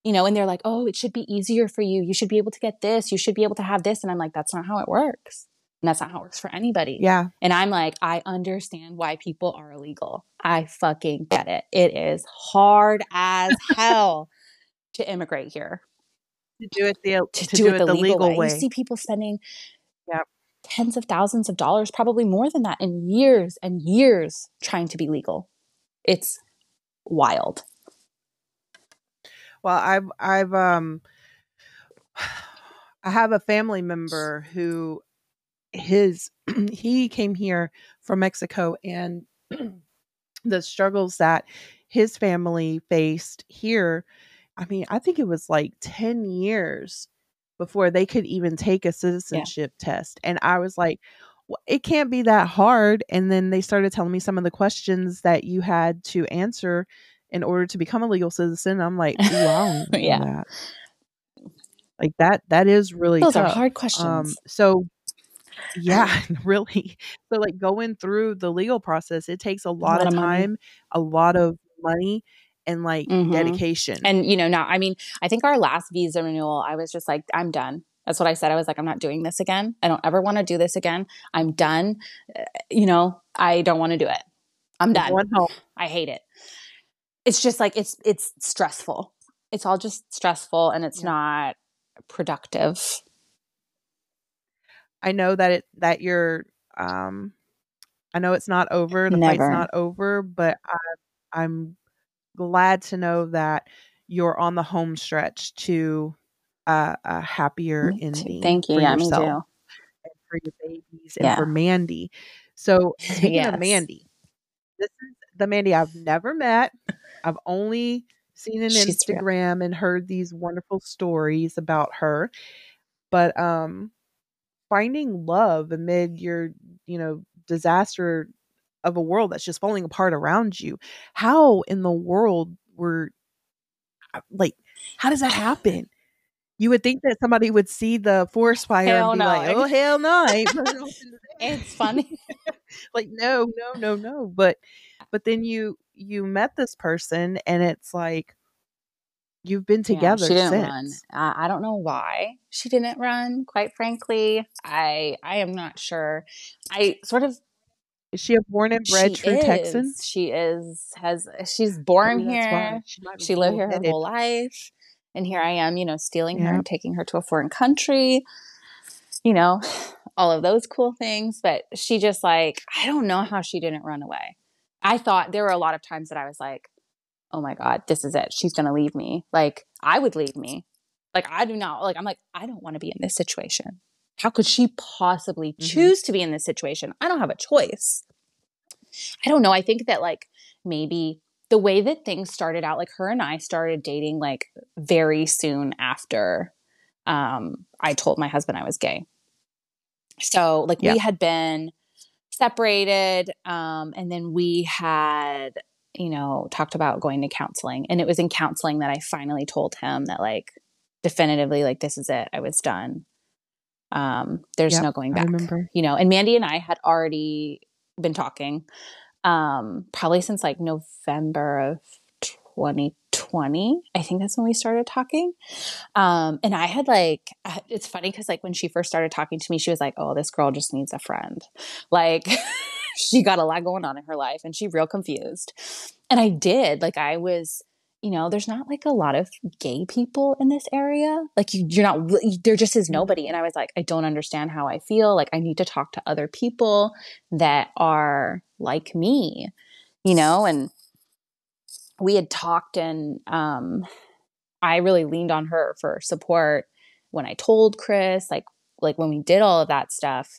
You know and they're like oh it should be easier for you. You should be able to get this. You should be able to have this. And i'm like that's not how it works. And that's not how it works for anybody. Yeah. And i'm like i understand why people are illegal. I fucking get it. It is hard as [LAUGHS] hell to immigrate here. To do it the to, to do, do, it, the, legal, way. way. you see people spending yep. tens of thousands of dollars probably more than that in years and years trying to be legal. It's wild. Well, I've I've um [SIGHS] I have a family member who his [CLEARS THROAT] he came here from Mexico and [CLEARS THROAT] the struggles that his family faced here. I mean, I think it was like 10 years before they could even take a citizenship yeah. test. And I was like, it can't be that hard. And then they started telling me some of the questions that you had to answer in order to become a legal citizen. I'm like, wow, [LAUGHS] yeah. That. Like that, that is really Those tough. are hard questions. Um, so yeah, [LAUGHS] really. So like going through the legal process, it takes a lot, a lot of time, a lot of money and like mm-hmm. dedication. And you know, now I mean, I think our last visa renewal, I was just like, I'm done. That's what I said. I was like, I'm not doing this again. I don't ever want to do this again. I'm done. Uh, you know, I don't want to do it. I'm done. I hate it. It's just like it's it's stressful. It's all just stressful and it's yeah. not productive. I know that it that you're um I know it's not over. The Never. fight's not over, but I, I'm glad to know that you're on the home stretch to a, a happier ending. Thank you. yeah, me too. And for your babies and yeah. for Mandy. So [LAUGHS] speaking yes. of Mandy, this is the Mandy I've never met. I've only seen an She's Instagram reel. and heard these wonderful stories about her. But um finding love amid your, you know, disaster of a world that's just falling apart around you. How in the world were uh, like how does that [SIGHS] happen? You would think that somebody would see the forest fire hell and be no. like, "Oh hell no!" [LAUGHS] it's funny. [LAUGHS] like no, no, no, no. But but then you you met this person, and it's like you've been together. Yeah, she didn't since. run. I don't know why she didn't run. Quite frankly, I I am not sure. I sort of is she a born and bred she true is. Texan? She is has she's born oh, here. She, she lived here her whole life. And here I am, you know, stealing yeah. her and taking her to a foreign country, you know, [SIGHS] all of those cool things. But she just like, I don't know how she didn't run away. I thought there were a lot of times that I was like, oh my God, this is it. She's going to leave me. Like, I would leave me. Like, I do not, like, I'm like, I don't want to be in this situation. How could she possibly mm-hmm. choose to be in this situation? I don't have a choice. I don't know. I think that, like, maybe the way that things started out, like, her and I started dating, like, very soon after um, I told my husband I was gay. So, like, yeah. we had been separated um, and then we had you know, talked about going to counseling. And it was in counseling that I finally told him that, like, definitively, like, this is it. I was done. Um, there's yep, no going back. You know, and Mandy and I had already been talking um, probably since like November of 2020. I think that's when we started talking. Um, and I had like, it's funny because like when she first started talking to me, she was like, oh, this girl just needs a friend. Like, [LAUGHS] she got a lot going on in her life and she real confused. And I did. Like I was, you know, there's not like a lot of gay people in this area. Like you, you're not, there just is mm-hmm. nobody. And I was like, I don't understand how I feel. Like I need to talk to other people that are like me, you know, and we had talked and um, I really leaned on her for support when I told Chris, like, like when we did all of that stuff.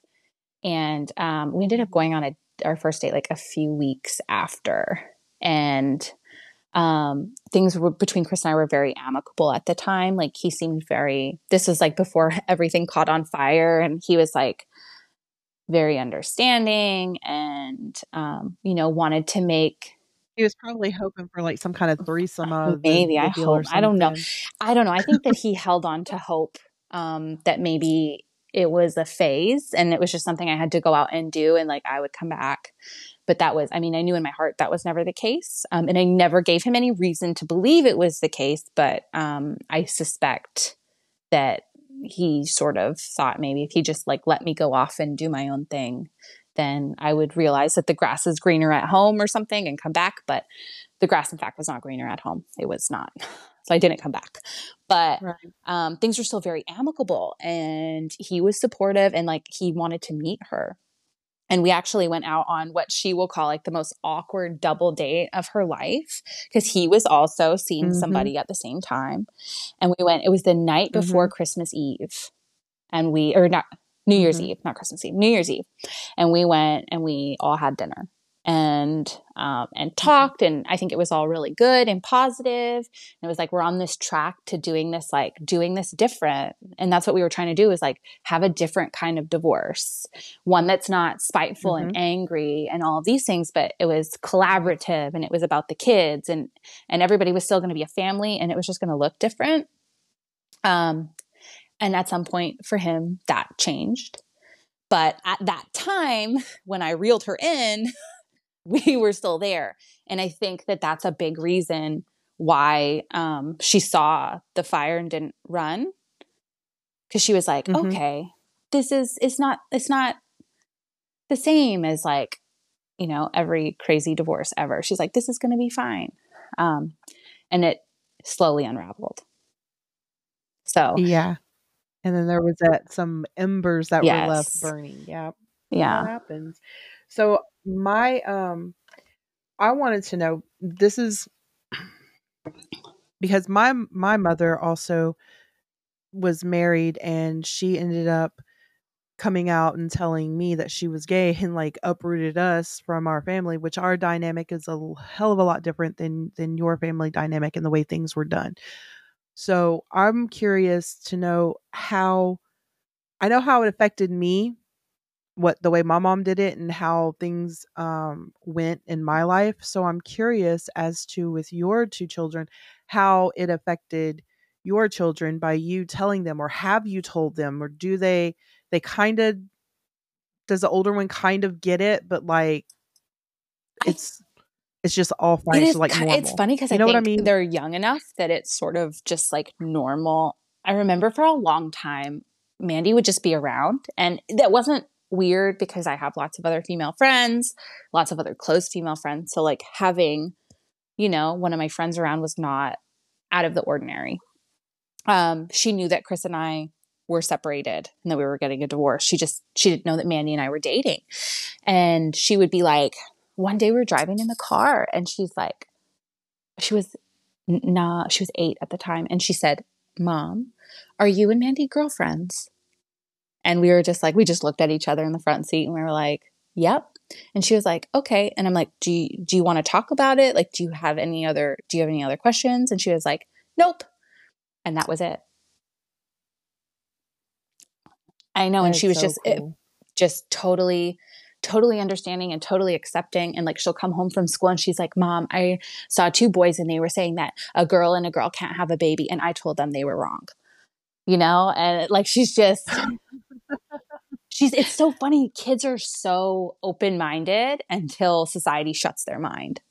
And um, we ended up going on a our first date like a few weeks after, and um, things were between Chris and I were very amicable at the time. Like he seemed very. This was like before [LAUGHS] everything caught on fire, and he was like very understanding and um, you know wanted to make he was probably hoping for like some kind of threesome of maybe i hope i don't know i don't know i think that he [LAUGHS] held on to hope um, that maybe it was a phase and it was just something I had to go out and do and like I would come back. But that was, I mean, I knew in my heart that was never the case. Um, and I never gave him any reason to believe it was the case. But um, I suspect that he sort of thought maybe if he just like let me go off and do my own thing, then I would realize that the grass is greener at home or something and come back. But the grass, in fact, was not greener at home. It was not. [LAUGHS] So I didn't come back. But right. um, things were still very amicable. And he was supportive and like he wanted to meet her. And we actually went out on what she will call like the most awkward double date of her life because he was also seeing mm-hmm. somebody at the same time. And we went, it was the night before mm-hmm. Christmas Eve. And we, or not, New Year's mm-hmm. Eve, not Christmas Eve, New Year's Eve. And we went and we all had dinner and um, and mm-hmm. talked and i think it was all really good and positive. And it was like we're on this track to doing this like doing this different. And that's what we were trying to do is like have a different kind of divorce. One that's not spiteful mm-hmm. and angry and all of these things but it was collaborative and it was about the kids and and everybody was still going to be a family and it was just going to look different. Um and at some point for him that changed. But at that time when i reeled her in [LAUGHS] we were still there. And I think that that's a big reason why um, she saw the fire and didn't run. Cause she was like, mm-hmm. okay, this is, it's not, it's not the same as like, you know, every crazy divorce ever. She's like, this is going to be fine. Um, and it slowly unraveled. So, yeah. And then there was that some embers that yes. were left burning. Yeah. Yeah. That happens. So my um I wanted to know this is because my my mother also was married and she ended up coming out and telling me that she was gay and like uprooted us from our family which our dynamic is a hell of a lot different than than your family dynamic and the way things were done. So i'm curious to know how i know how it affected me what the way my mom did it and how things um, went in my life. So I'm curious as to with your two children how it affected your children by you telling them or have you told them or do they they kind of does the older one kind of get it but like it's it's just all fine it like normal. it's funny because I know what I mean they're young enough that it's sort of just like normal I remember for a long time Mandy would just be around and that wasn't weird because I have lots of other female friends, lots of other close female friends. So, like, having, you know, one of my friends around was not out of the ordinary. Um, she knew that Chris and I were separated and that we were getting a divorce. She just, she didn't know that Mandy and I were dating. And she would be like, one day we we're driving in the car and she's like, she was nah, she was eight at the time, and she said, "Mom, are you and Mandy girlfriends?" And we were just like, we just looked at each other in the front seat, and we were like, "Yep." And she was like, "Okay." And I'm like, "Do you, do you want to talk about it? Like, do you have any other do you have any other questions?" And she was like, "Nope." And that was it. I know, That and she was so just it, just totally totally understanding and totally accepting and like she'll come home from school and she's like mom i saw two boys and they were saying that a girl and a girl can't have a baby and i told them they were wrong you know and like she's just [LAUGHS] she's it's so funny kids are so open-minded until society shuts their mind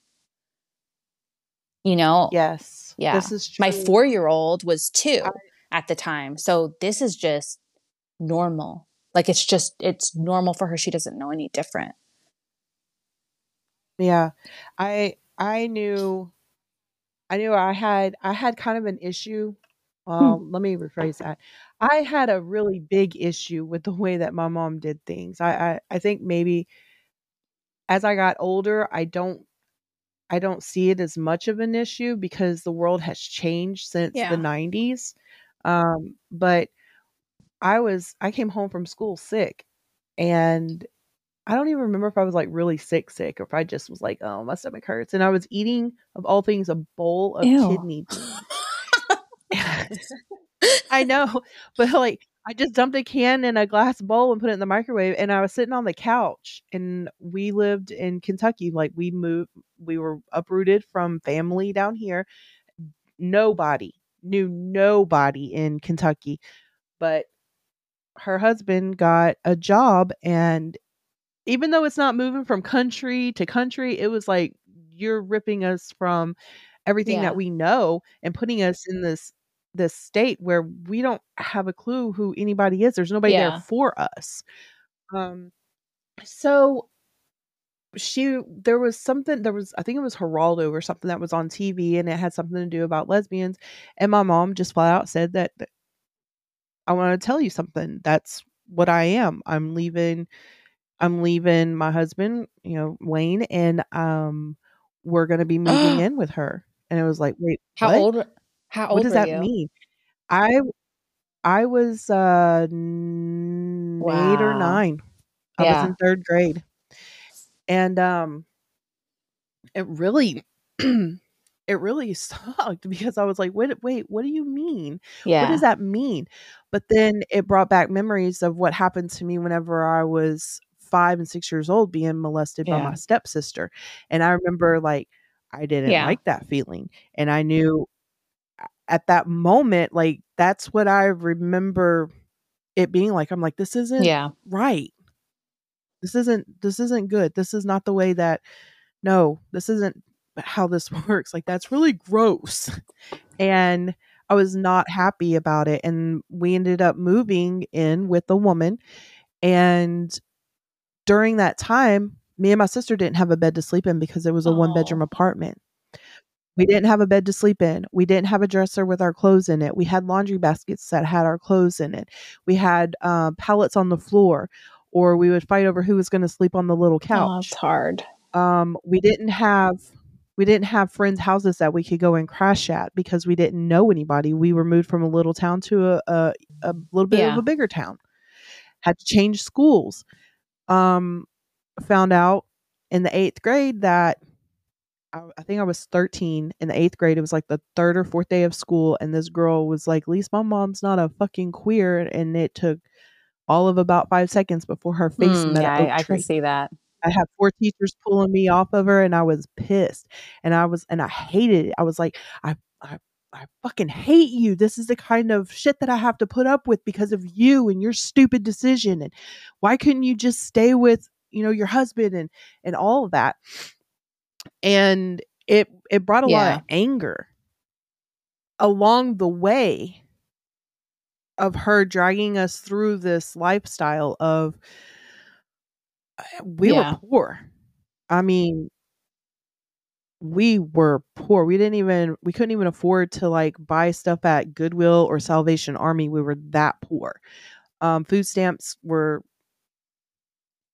you know Yes. Yeah. This is true. my four-year-old was two I- at the time so this is just normal like it's just it's normal for her she doesn't know any different Yeah. I I knew I knew I had I had kind of an issue. Um, let me rephrase that. I had a really big issue with the way that my mom did things. I I, I think maybe as I got older, I don't I don't see it as much of an issue because the world has changed since Yeah. the 90s. Um, but I was I came home from school sick and I don't even remember if I was like really sick sick or if I just was like, oh, my stomach hurts. And I was eating of all things a bowl of Ew. kidney beans. [LAUGHS] I know, but like I just dumped a can in a glass bowl and put it in the microwave and I was sitting on the couch and we lived in Kentucky like we moved we were uprooted from family down here. Nobody knew nobody in Kentucky. But her husband got a job and even though it's not moving from country to country, it was like you're ripping us from everything Yeah. that we know and putting us in this this state where we don't have a clue who anybody is. There's nobody Yeah. there for us. Um so she there was something there was I think it was Geraldo or something that was on TV and it had something to do about lesbians and my mom just flat out said that, that I want to tell you something. That's what I am. I'm leaving I'm leaving my husband, you know, Wayne, and um we're gonna be [GASPS] moving in with her. And it was like, wait, how what? old how old what does that you mean? I I was uh n- eight or nine. I was in third grade. And um it really [CLEARS THROAT] it really [LAUGHS] sucked because I was like, wait, wait, what do you mean? yeah What does that mean? But then it brought back memories of what happened to me whenever I was five and six years old being molested by my stepsister. And I remember like I didn't Yeah. like that feeling. And I knew at that moment, like that's what I remember it being like. I'm like, this isn't yeah right. This isn't this isn't good. This is not the way that no, this isn't how this [LAUGHS] works. Like that's really gross. And I was not happy about it. And we ended up moving in with a woman. And during that time, me and my sister didn't have a bed to sleep in because it was a one bedroom Oh. apartment. We didn't have a bed to sleep in. We didn't have a dresser with our clothes in it. We had laundry baskets that had our clothes in it. We had uh, pallets on the floor, or we would fight over who was going to sleep on the little oh, couch it's hard um we didn't have we didn't have friends houses that we could go and crash at because we didn't know anybody we were moved from a little town to a a, a little bit of a bigger town had to change schools um found out in the eighth grade that I, I think I was 13 in the eighth grade. It was like the third or fourth day of school, and this girl was like, "At least my mom's not a fucking queer." And it took all of about five seconds before her face Mm, met yeah I, I can see that I had four teachers pulling me off of her and I was pissed. And I was and I hated it. I was like, I I I fucking hate you. This is the kind of shit that I have to put up with because of you and your stupid decision. And why couldn't you just stay with, you know, your husband and and all of that? And it it brought a lot of anger along the way of her dragging us through this lifestyle of we Yeah. were poor. I mean, we were poor. We didn't even we couldn't even afford to like buy stuff at Goodwill or Salvation Army. We were that poor. Um food stamps were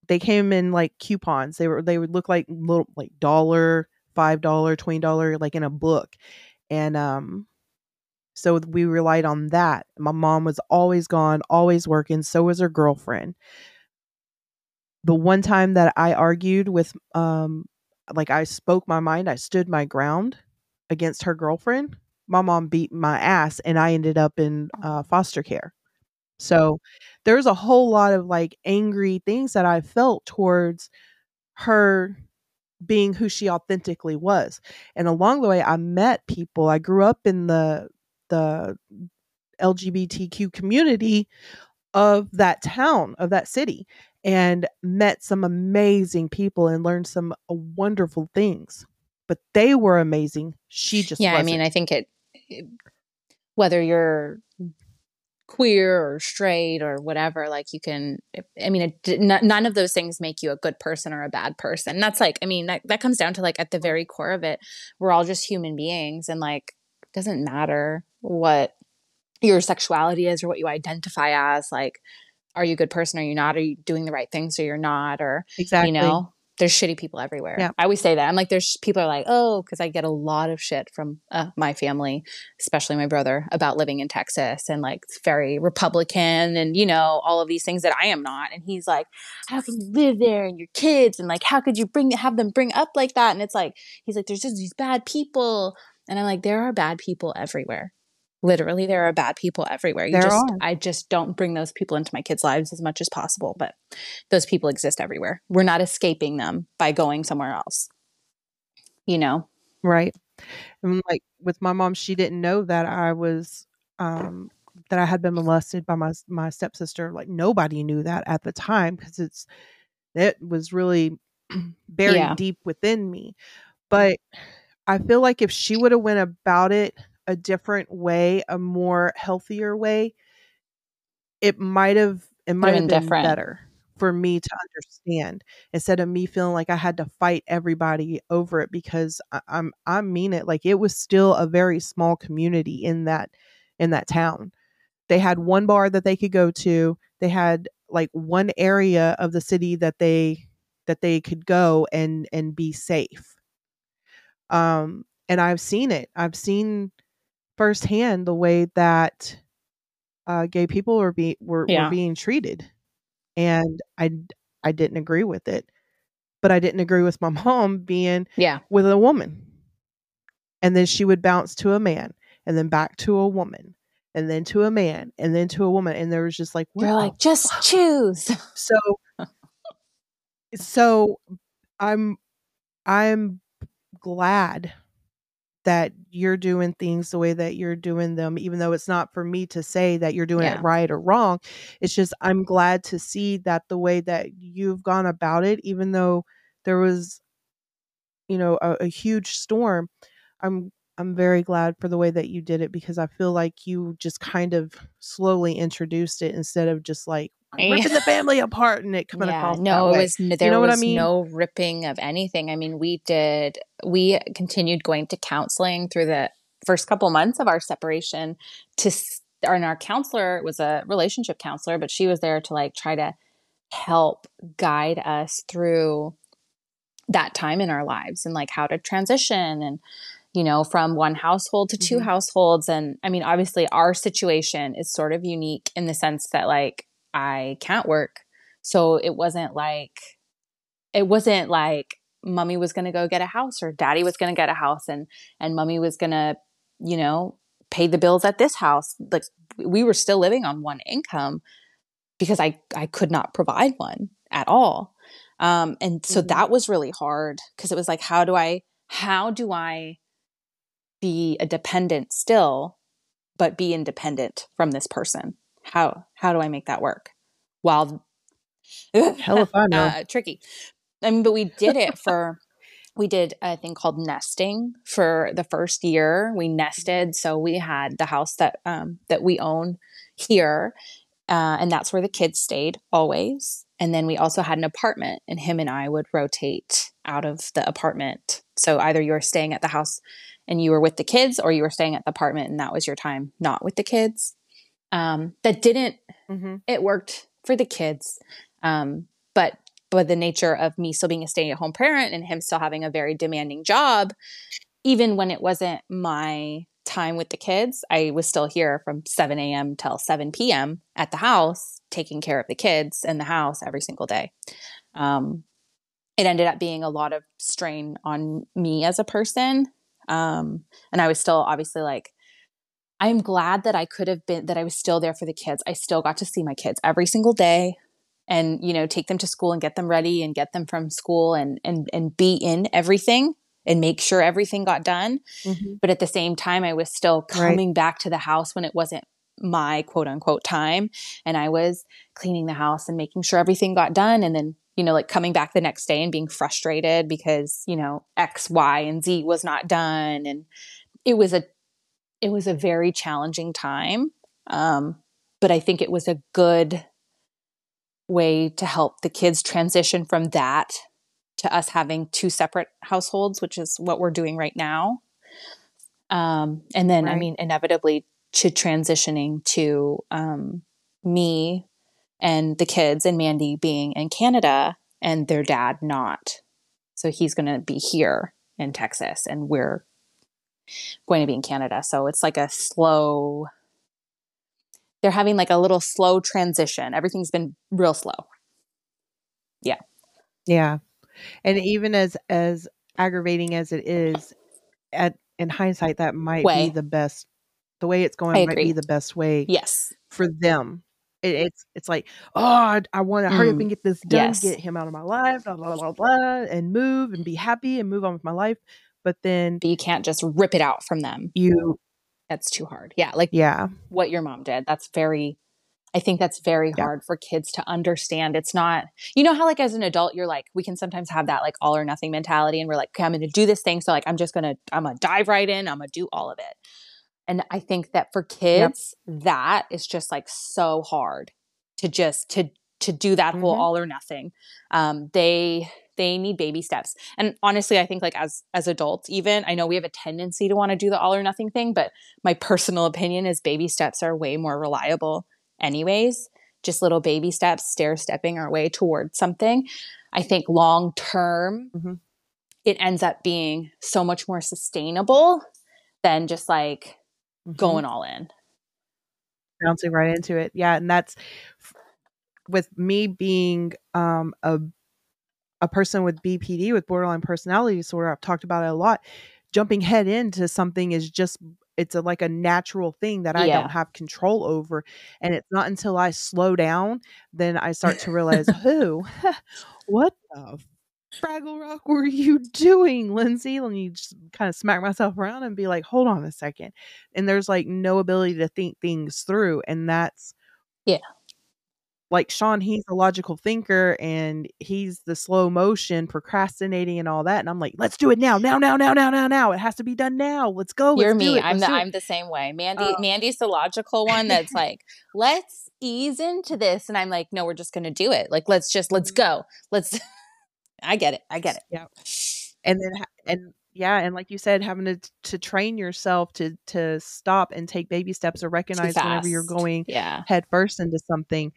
they came in like coupons. They were they would look like little like dollar $5, $20 like in a book. And um so we relied on that. My mom was always gone, always working, so was her girlfriend. The one time that I argued with um like I spoke my mind, I stood my ground against her girlfriend. My mom beat my ass and I ended up in uh, foster care. So there's a whole lot of like angry things that I felt towards her being who she authentically was. And along the way I met people. I grew up in the the LGBTQ community of that town, of that city, and met some amazing people and learned some uh, wonderful things. But they were amazing. She just yeah. wasn't. I mean, I think it, it whether you're queer or straight or whatever like you can i mean it, none of those things make you a good person or a bad person. That's like i mean that, that comes down to like at the very core of it we're all just human beings and like it doesn't matter what your sexuality is or what you identify as like are you a good person or are you not? Are you doing the right things or you're not? Or exactly. you know there's shitty people everywhere. Yeah. I always say that. I'm like, there's people are like, oh, because I get a lot of shit from uh, my family, especially my brother, about living in Texas and like very Republican and you know all of these things that I am not. And he's like, how can you live there and your kids and like how could you bring have them bring up like that? And it's like he's like, there's just these bad people, and I'm like, there are bad people everywhere literally there are bad people everywhere. You There just are. I just don't bring those people into my kids' lives as much as possible, but those people exist everywhere. We're not escaping them by going somewhere else. You know? Right. And like with my mom, she didn't know that I was um that I had been molested by my my stepsister. Like nobody knew that at the time because it's it was really [CLEARS THROAT] buried Yeah. deep within me. But I feel like if she would have went about it a different way, a more healthier way, it might have it might have been different. better for me to understand instead of me feeling like I had to fight everybody over it because I, I'm I mean it like it was still a very small community in that in that town. They had one bar that they could go to. They had like one area of the city that they that they could go and and be safe. Um and I've seen it. I've seen firsthand the way that uh, gay people were being were, were being treated, and I I didn't agree with it, but I didn't agree with my [LAUGHS] mom being Yeah. with a woman, and then she would bounce to a man, and then back to a woman, and then to a man, and then to a woman, and there was just like the like, just choose. [LAUGHS] so so I'm I'm glad that you're doing things the way that you're doing them even though it's not for me to say that you're doing Yeah. it right or wrong it's just I'm glad to see that the way that you've gone about it even though there was you know a, a huge storm I'm I'm very glad for the way that you did it because I feel like you just kind of slowly introduced it instead of just like ripping the [LAUGHS] family apart and it coming yeah, across no, it was there know what I was mean? no ripping of anything. I mean, we did we continued going to counseling through the first couple months of our separation to and our counselor was a relationship counselor, but she was there to like try to help guide us through that time in our lives and like how to transition and you know from one household to 2 Mhm. households and i mean obviously our situation is sort of unique in the sense that like i can't work. So it wasn't like it wasn't like mummy was going to go get a house or daddy was going to get a house and and mummy was going to you know pay the bills at this house. Like we were still living on one income because i i could not provide one at all. Um and so Mhm. that was really hard because it was like how do i how do i be a dependent still but be independent from this person how how do i make that work while [LAUGHS] Hell if I know. uh, tricky. I mean, but we did it [LAUGHS] for we did a thing called nesting for the first year. We nested, so we had the house that um, that we own here, uh, and that's where the kids stayed always. And then we also had an apartment, and him and I would rotate out of the apartment. So either you were staying at the house and you were with the kids, or you were staying at the apartment and that was your time not with the kids. Um, that didn't hmm it worked for the kids um, but but the nature of me still being a stay at home parent and him still having a very demanding job, even when it wasn't my time with the kids, I was still here from 7 a.m. till 7 p.m. at the house, taking care of the kids in the house every single day. Um, it ended up being a lot of strain on me as a person. Um, and I was still obviously like, I'm glad that I could have been, that I was still there for the kids. I still got to see my kids every single day and, you know, take them to school and get them ready and get them from school and, and, and be in everything and make sure everything got done. Mm-hmm. But at the same time, I was still coming right. back to the house when it wasn't my quote unquote time. And I was cleaning the house and making sure everything got done. And then, you know, like coming back the next day and being frustrated because, you know, X, Y, and Z was not done. And it was a, it was a very challenging time. Um, but I think it was a good way to help the kids transition from that to us having two separate households, which is what we're doing right now. Um, and then, right. I mean, inevitably to transitioning to um, me and the kids and Mandy being in Canada and their dad not. So he's going to be here in Texas and we're going to be in Canada. So it's like a slow, they're having like a little slow transition. Everything's been real slow. Yeah. Yeah. And even as as aggravating as it is, at in hindsight, that might way. be the best. The way it's going might be the best way. Yes, for them. It, it's it's like oh I, I want to hurry up mm. and get this done, yes. get him out of my life, blah, blah blah blah, and move and be happy and move on with my life. But then but you can't just rip it out from them. You that's too hard. Yeah, like yeah, what your mom did. That's very I think that's very yeah. hard for kids to understand. It's not, you know, how like as an adult, you're like, we can sometimes have that like all or nothing mentality and we're like, okay, I'm going to do this thing. So like, I'm just going to, I'm going to dive right in. I'm going to do all of it. And I think that for kids, yep. that is just like so hard to just, to, to do that mm-hmm. whole all or nothing. Um, they, they need baby steps. And honestly, I think like as as adults even, I know we have a tendency to want to do the all or nothing thing, but my personal opinion is baby steps are way more reliable anyways, just little baby steps, stair stepping our way towards something. I think long term, mm-hmm. it ends up being so much more sustainable than just like mm-hmm. going all in. Bouncing right into it. Yeah. And that's with me being um, a a person with BPD with borderline personality disorder, I've talked about it a lot. Jumping head into something is just it's a, like a natural thing that I yeah. don't have control over. And it's not until I slow down, then I [LAUGHS] start to realize, who, [LAUGHS] what the Fraggle Rock were you doing, Lindsay? Let me just kind of smack myself around and be like, hold on a second. And there's like no ability to think things through. And that's, yeah, like Sean, he's a logical thinker and he's the slow motion procrastinating and all that. And I'm like, let's do it now, now, now, now, now, now, now. It has to be done now. Let's go. You're let's me. I'm the I'm the same way. Mandy uh, Mandy's the logical one that's [LAUGHS] like, let's ease into this. And I'm like, no, we're just gonna do it. Like, let's just let's mm-hmm. go. Let's [LAUGHS] I get it. I get it. Yeah. And then and yeah, and like you said, having to to train yourself to to stop and take baby steps or recognize whenever you're going yeah. head first into something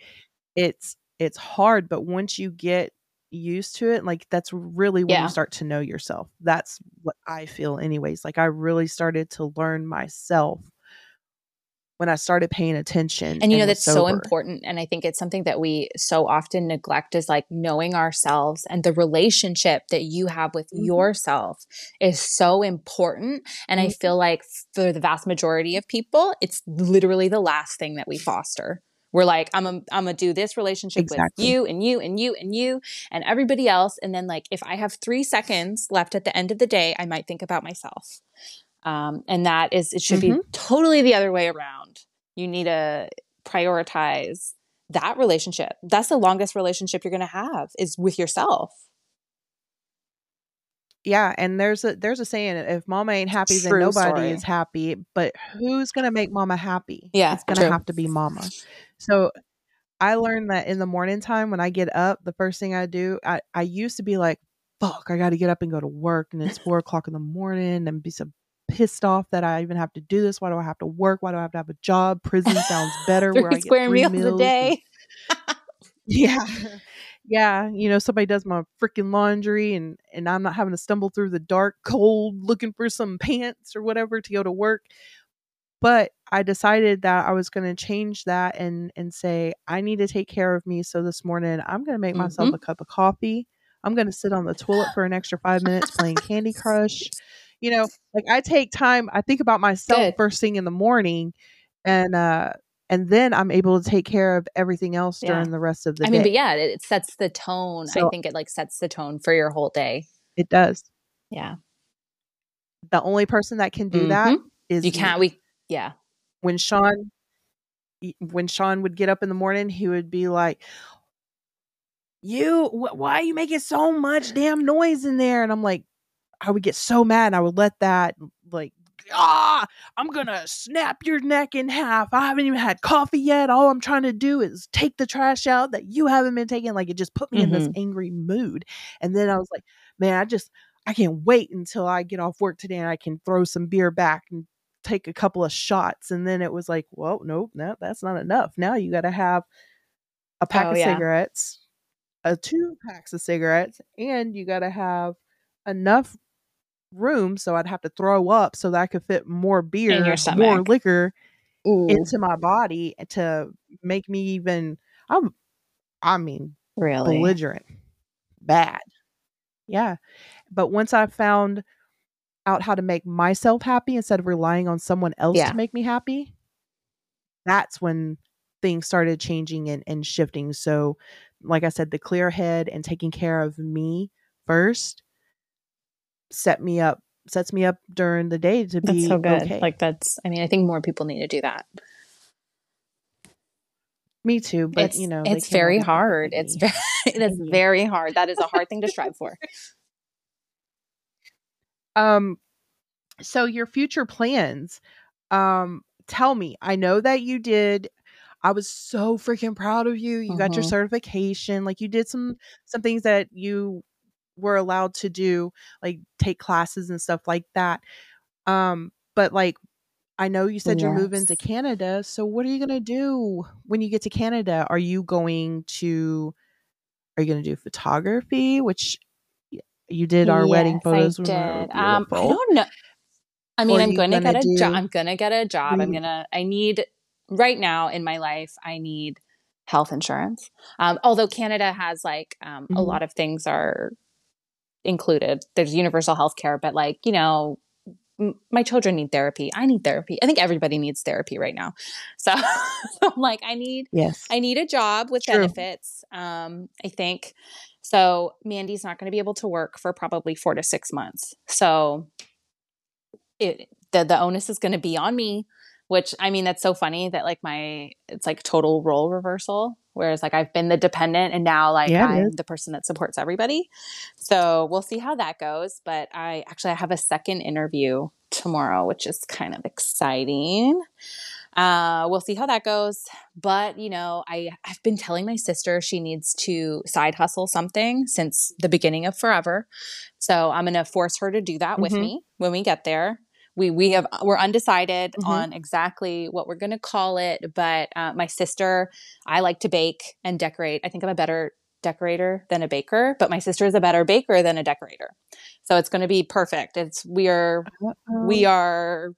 it's it's hard but once you get used to it like that's really when yeah. you start to know yourself that's what i feel anyways like i really started to learn myself when I started paying attention. And you know, that's sober. so important. And I think it's something that we so often neglect is like knowing ourselves and the relationship that you have with mm-hmm. yourself is so important. And mm-hmm. I feel like for the vast majority of people, it's literally the last thing that we foster. We're like, I'm a, I'm gonna do this relationship exactly. with you and you and you and you and everybody else. And then like, if I have three seconds left at the end of the day, I might think about myself. Um, and that is, it should mm-hmm. be totally the other way around. You need to prioritize that relationship. That's the longest relationship you're to have is with yourself. Yeah, and there's a there's a saying if mama ain't happy then nobody story. is happy, but who's going to make mama happy? Yeah. It's going to have to be mama. So I learned that in the morning time when I get up, the first thing I do, I, I used to be like, fuck, I got to get up and go to work. And it's four o'clock in the morning and be so pissed off that I even have to do this. Why do I have to work? Why do I have to have a job? Prison sounds better [LAUGHS] where I get square meals, meals a day. [LAUGHS] yeah. [LAUGHS] Yeah, you know, somebody does my freaking laundry and and I'm not having to stumble through the dark cold looking for some pants or whatever to go to work. But I decided that I was going to change that and and say I need to take care of me. So this morning I'm going to make myself Mm-hmm. a cup of coffee. I'm going to sit on the toilet [GASPS] for an extra 5 minutes playing Candy Crush. You know, like I take time, I think about myself Good. first thing in the morning and uh and then I'm able to take care of everything else Yeah. during the rest of the I day. I mean, but yeah, it, it sets the tone. I think it like sets the tone for your whole day. It does. Yeah. The only person that can do that Mhm. is You can't, we, yeah. when Sean when Sean would get up in the morning, he would be like, "You, wh- why are you making so much damn noise in there?" And I'm like, I would get so mad. And I would let that like, ah, I'm gonna snap your neck in half. I haven't even had coffee yet. All I'm trying to do is take the trash out that you haven't been taking. Like it just put me in this angry mood. And then I was like, man, I just I can't wait until I get off work today and I can throw some beer back and take a couple of shots. And then it was like, well, nope, no, that's not enough. Now you got to have a pack Oh, of yeah. cigarettes, a two packs of cigarettes, and you got to have enough room so I'd have to throw up so that I could fit more beer, more liquor Ooh, into my body to make me even. I'm, I mean, really? belligerent, bad. Yeah. But once I found out how to make myself happy instead of relying on someone else Yeah. to make me happy, that's when things started changing and, and shifting. So, like I said, the clear head and taking care of me first set me up sets me up during the day to be That's so good. okay. Like that's, I mean, I think more people need to do that. me too, but it's, you know, it's very hard. It's very, [LAUGHS] it is very hard. That is a hard thing to strive for. [LAUGHS] Um, so your future plans, um, tell me. I know that you did. I was so freaking proud of you. You got your Mhm. certification. Like you did some some things that you were allowed to do, like take classes and stuff like that. Um, but like I know you said you're moving to Canada. So what are you gonna do when you get to Canada? Are you going to are you gonna do photography? Which you did our wedding photos I when we were did. Um, I don't know. I mean, I'm going to get a job. I'm going to get a job. I'm going to, I need, right now in my life, I need health insurance. Um, although Canada has like um, a Mhm. lot of things are included. There's universal health care, but like, you know, m- my children need therapy. I need therapy. I think everybody needs therapy right now. So, [LAUGHS] so I'm like, I need, Yes. I need a job with True. benefits. Um, I think so. Mandy's not going to be able to work for probably four to six months. So it the the onus is going to be on me. Which I mean, that's so funny that like my it's like total role reversal. Whereas like I've been the dependent and now like Yeah, I'm is. the person that supports everybody. So we'll see how that goes. But I actually I have a second interview tomorrow, which is kind of exciting. Uh, we'll see how that goes. But you know, I I've been telling my sister she needs to side hustle something since the beginning of forever. So I'm gonna force her to do that with Mhm. me when we get there. We we have we're undecided Mhm. on exactly what we're gonna call it. But uh, my sister, I like to bake and decorate. I think I'm a better decorator than a baker, but my sister is a better baker than a decorator. So it's going to be perfect. It's we are we Uh-oh. are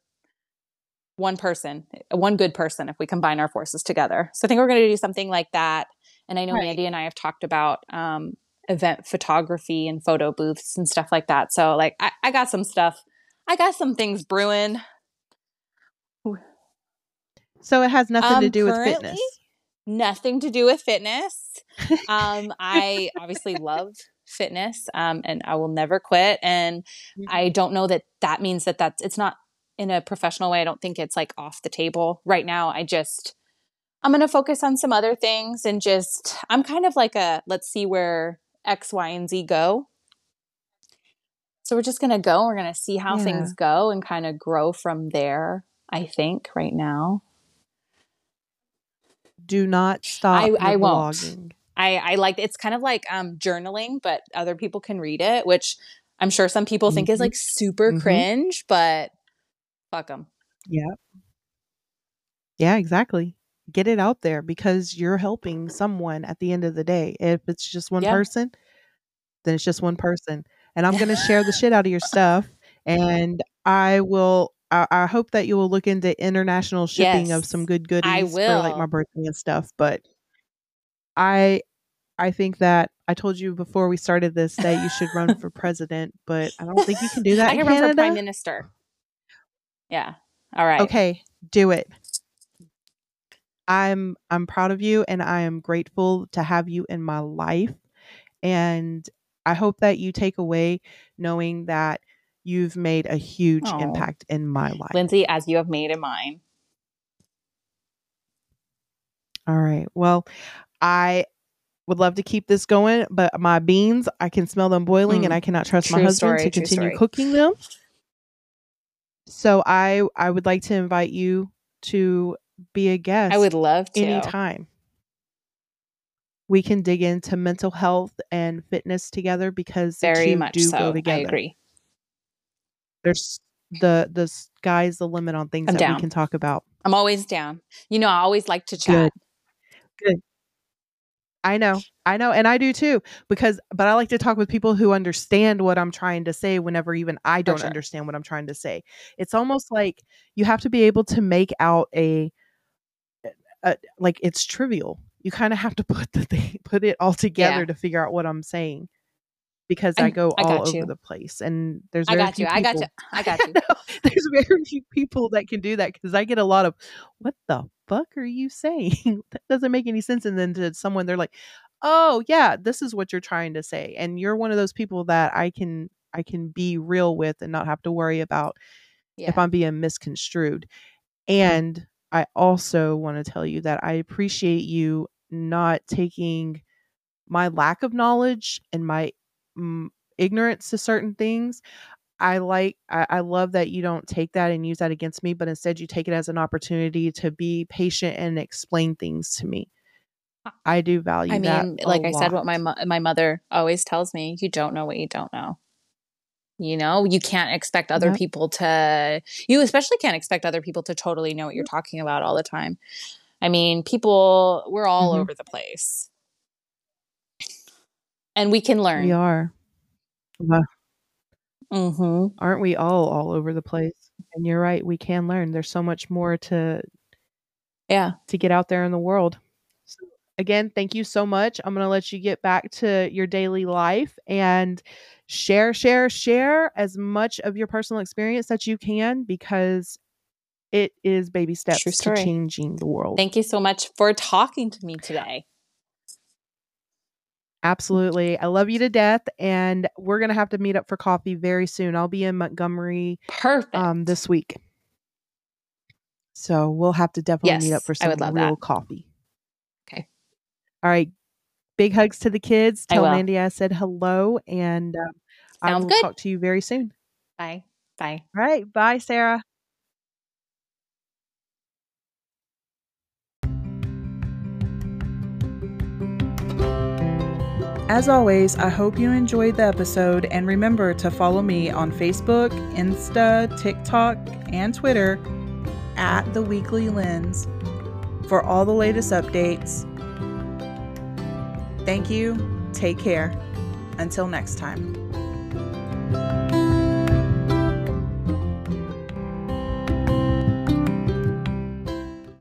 one person, one good person if we combine our forces together. So I think we're going to do something like that. And I know Right. Mandy and I have talked about um, event photography and photo booths and stuff like that. So like I, I got some stuff. I got some things brewing. So it has nothing to Um, do with fitness. Nothing to do with fitness. [LAUGHS] Um, I obviously love fitness, um, and I will never quit. And I don't know that that means that that's it's not in a professional way. I don't think it's like off the table right now. I just I'm going to focus on some other things and just I'm kind of like a let's see where X, Y, and Z go. So we're just going to go. We're going to see how Yeah. things go and kind of grow from there. I think right now. Do not stop. I- I won't. I, I like it's kind of like um journaling, but other people can read it, which I'm sure some people think is Mhm. like super Mhm. cringe, but fuck them. Yeah. Yeah, exactly. get it out there because you're helping someone at the end of the day. If it's just one Yeah. person, then it's just one person. And I'm going to share the shit out of your stuff. And I will, I, I hope that you will look into international shipping of some good goodies I for like my birthday and stuff. But I, I think that I told you before we started this that you should run for [LAUGHS] president, but I don't think you can do that I can run for prime minister. Yeah. All right. Okay, do it. I'm I'm proud of you and I am grateful to have you in my life and I hope that you take away knowing that you've made a huge Oh, impact in my life. Lindsay, as you have made in mine. All right. Well, I would love to keep this going, but my beans, I can smell them boiling and Mm, I cannot trust my husband story. to continue story. cooking them. So I I would like to invite you to be a guest I would love to. anytime. We can dig into mental health and fitness together because Very much do go so. I together. agree. There's the the sky's the limit on things I'm that we can talk about. I'm always down. You know, I always like to chat. Good. Good. I know. I know and I do too because but I like to talk with people who understand what I'm trying to say whenever even I don't sure. understand what I'm trying to say. It's almost like you have to be able to make out a, a like it's trivial. You kind of have to [LAUGHS] put the thing put it all together Yeah. to figure out what I'm saying because I, I, go I all over you. the place and there's I very got few you. I got you. people I got [LAUGHS] you. [LAUGHS] there's very few people that can do that because I get a lot of what the fuck are you saying? that doesn't make any sense. And then to someone they're like, oh yeah, this is what you're trying to say. And you're one of those people that I can I can be real with and not have to worry about if I'm being misconstrued. And I also want to tell you that I appreciate you not taking my lack of knowledge and my mm, ignorance to certain things I like I, I love that you don't take that and use that against me, but instead you take it as an opportunity to be patient and explain things to me. I do value I mean, like I said, what my mo- my mother always tells me: you don't know what you don't know. You know, you can't expect other Yep. people to. You especially can't expect other people to totally know what you're talking about all the time. I mean, people we're all Mhm. over the place, and we can learn. We are. Well, Mm-hmm. aren't we all all over the place? And you're right, we can learn. There's so much more to Yeah. to get out there in the world. So again, thank you so much. I'm going to let you get back to your daily life and share share share as much of your personal experience that you can because it is baby steps to changing the world. Thank you so much for talking to me today. Absolutely. I love you to death and we're going to have to meet up for coffee very soon. I'll be in Montgomery Perfect. um this week. So we'll have to definitely meet up Yes, for I some real that. coffee. Okay. All right. Big hugs to the kids. I Tell will. Mandy I said hello and um, I will good. talk to you very soon. Bye. Bye. All right. Bye, Sarah. As always, I hope you enjoyed the episode and remember to follow me on Facebook, Insta, TikTok, and Twitter at The Weekly Linz for all the latest updates. Thank you. Take care. Until next time.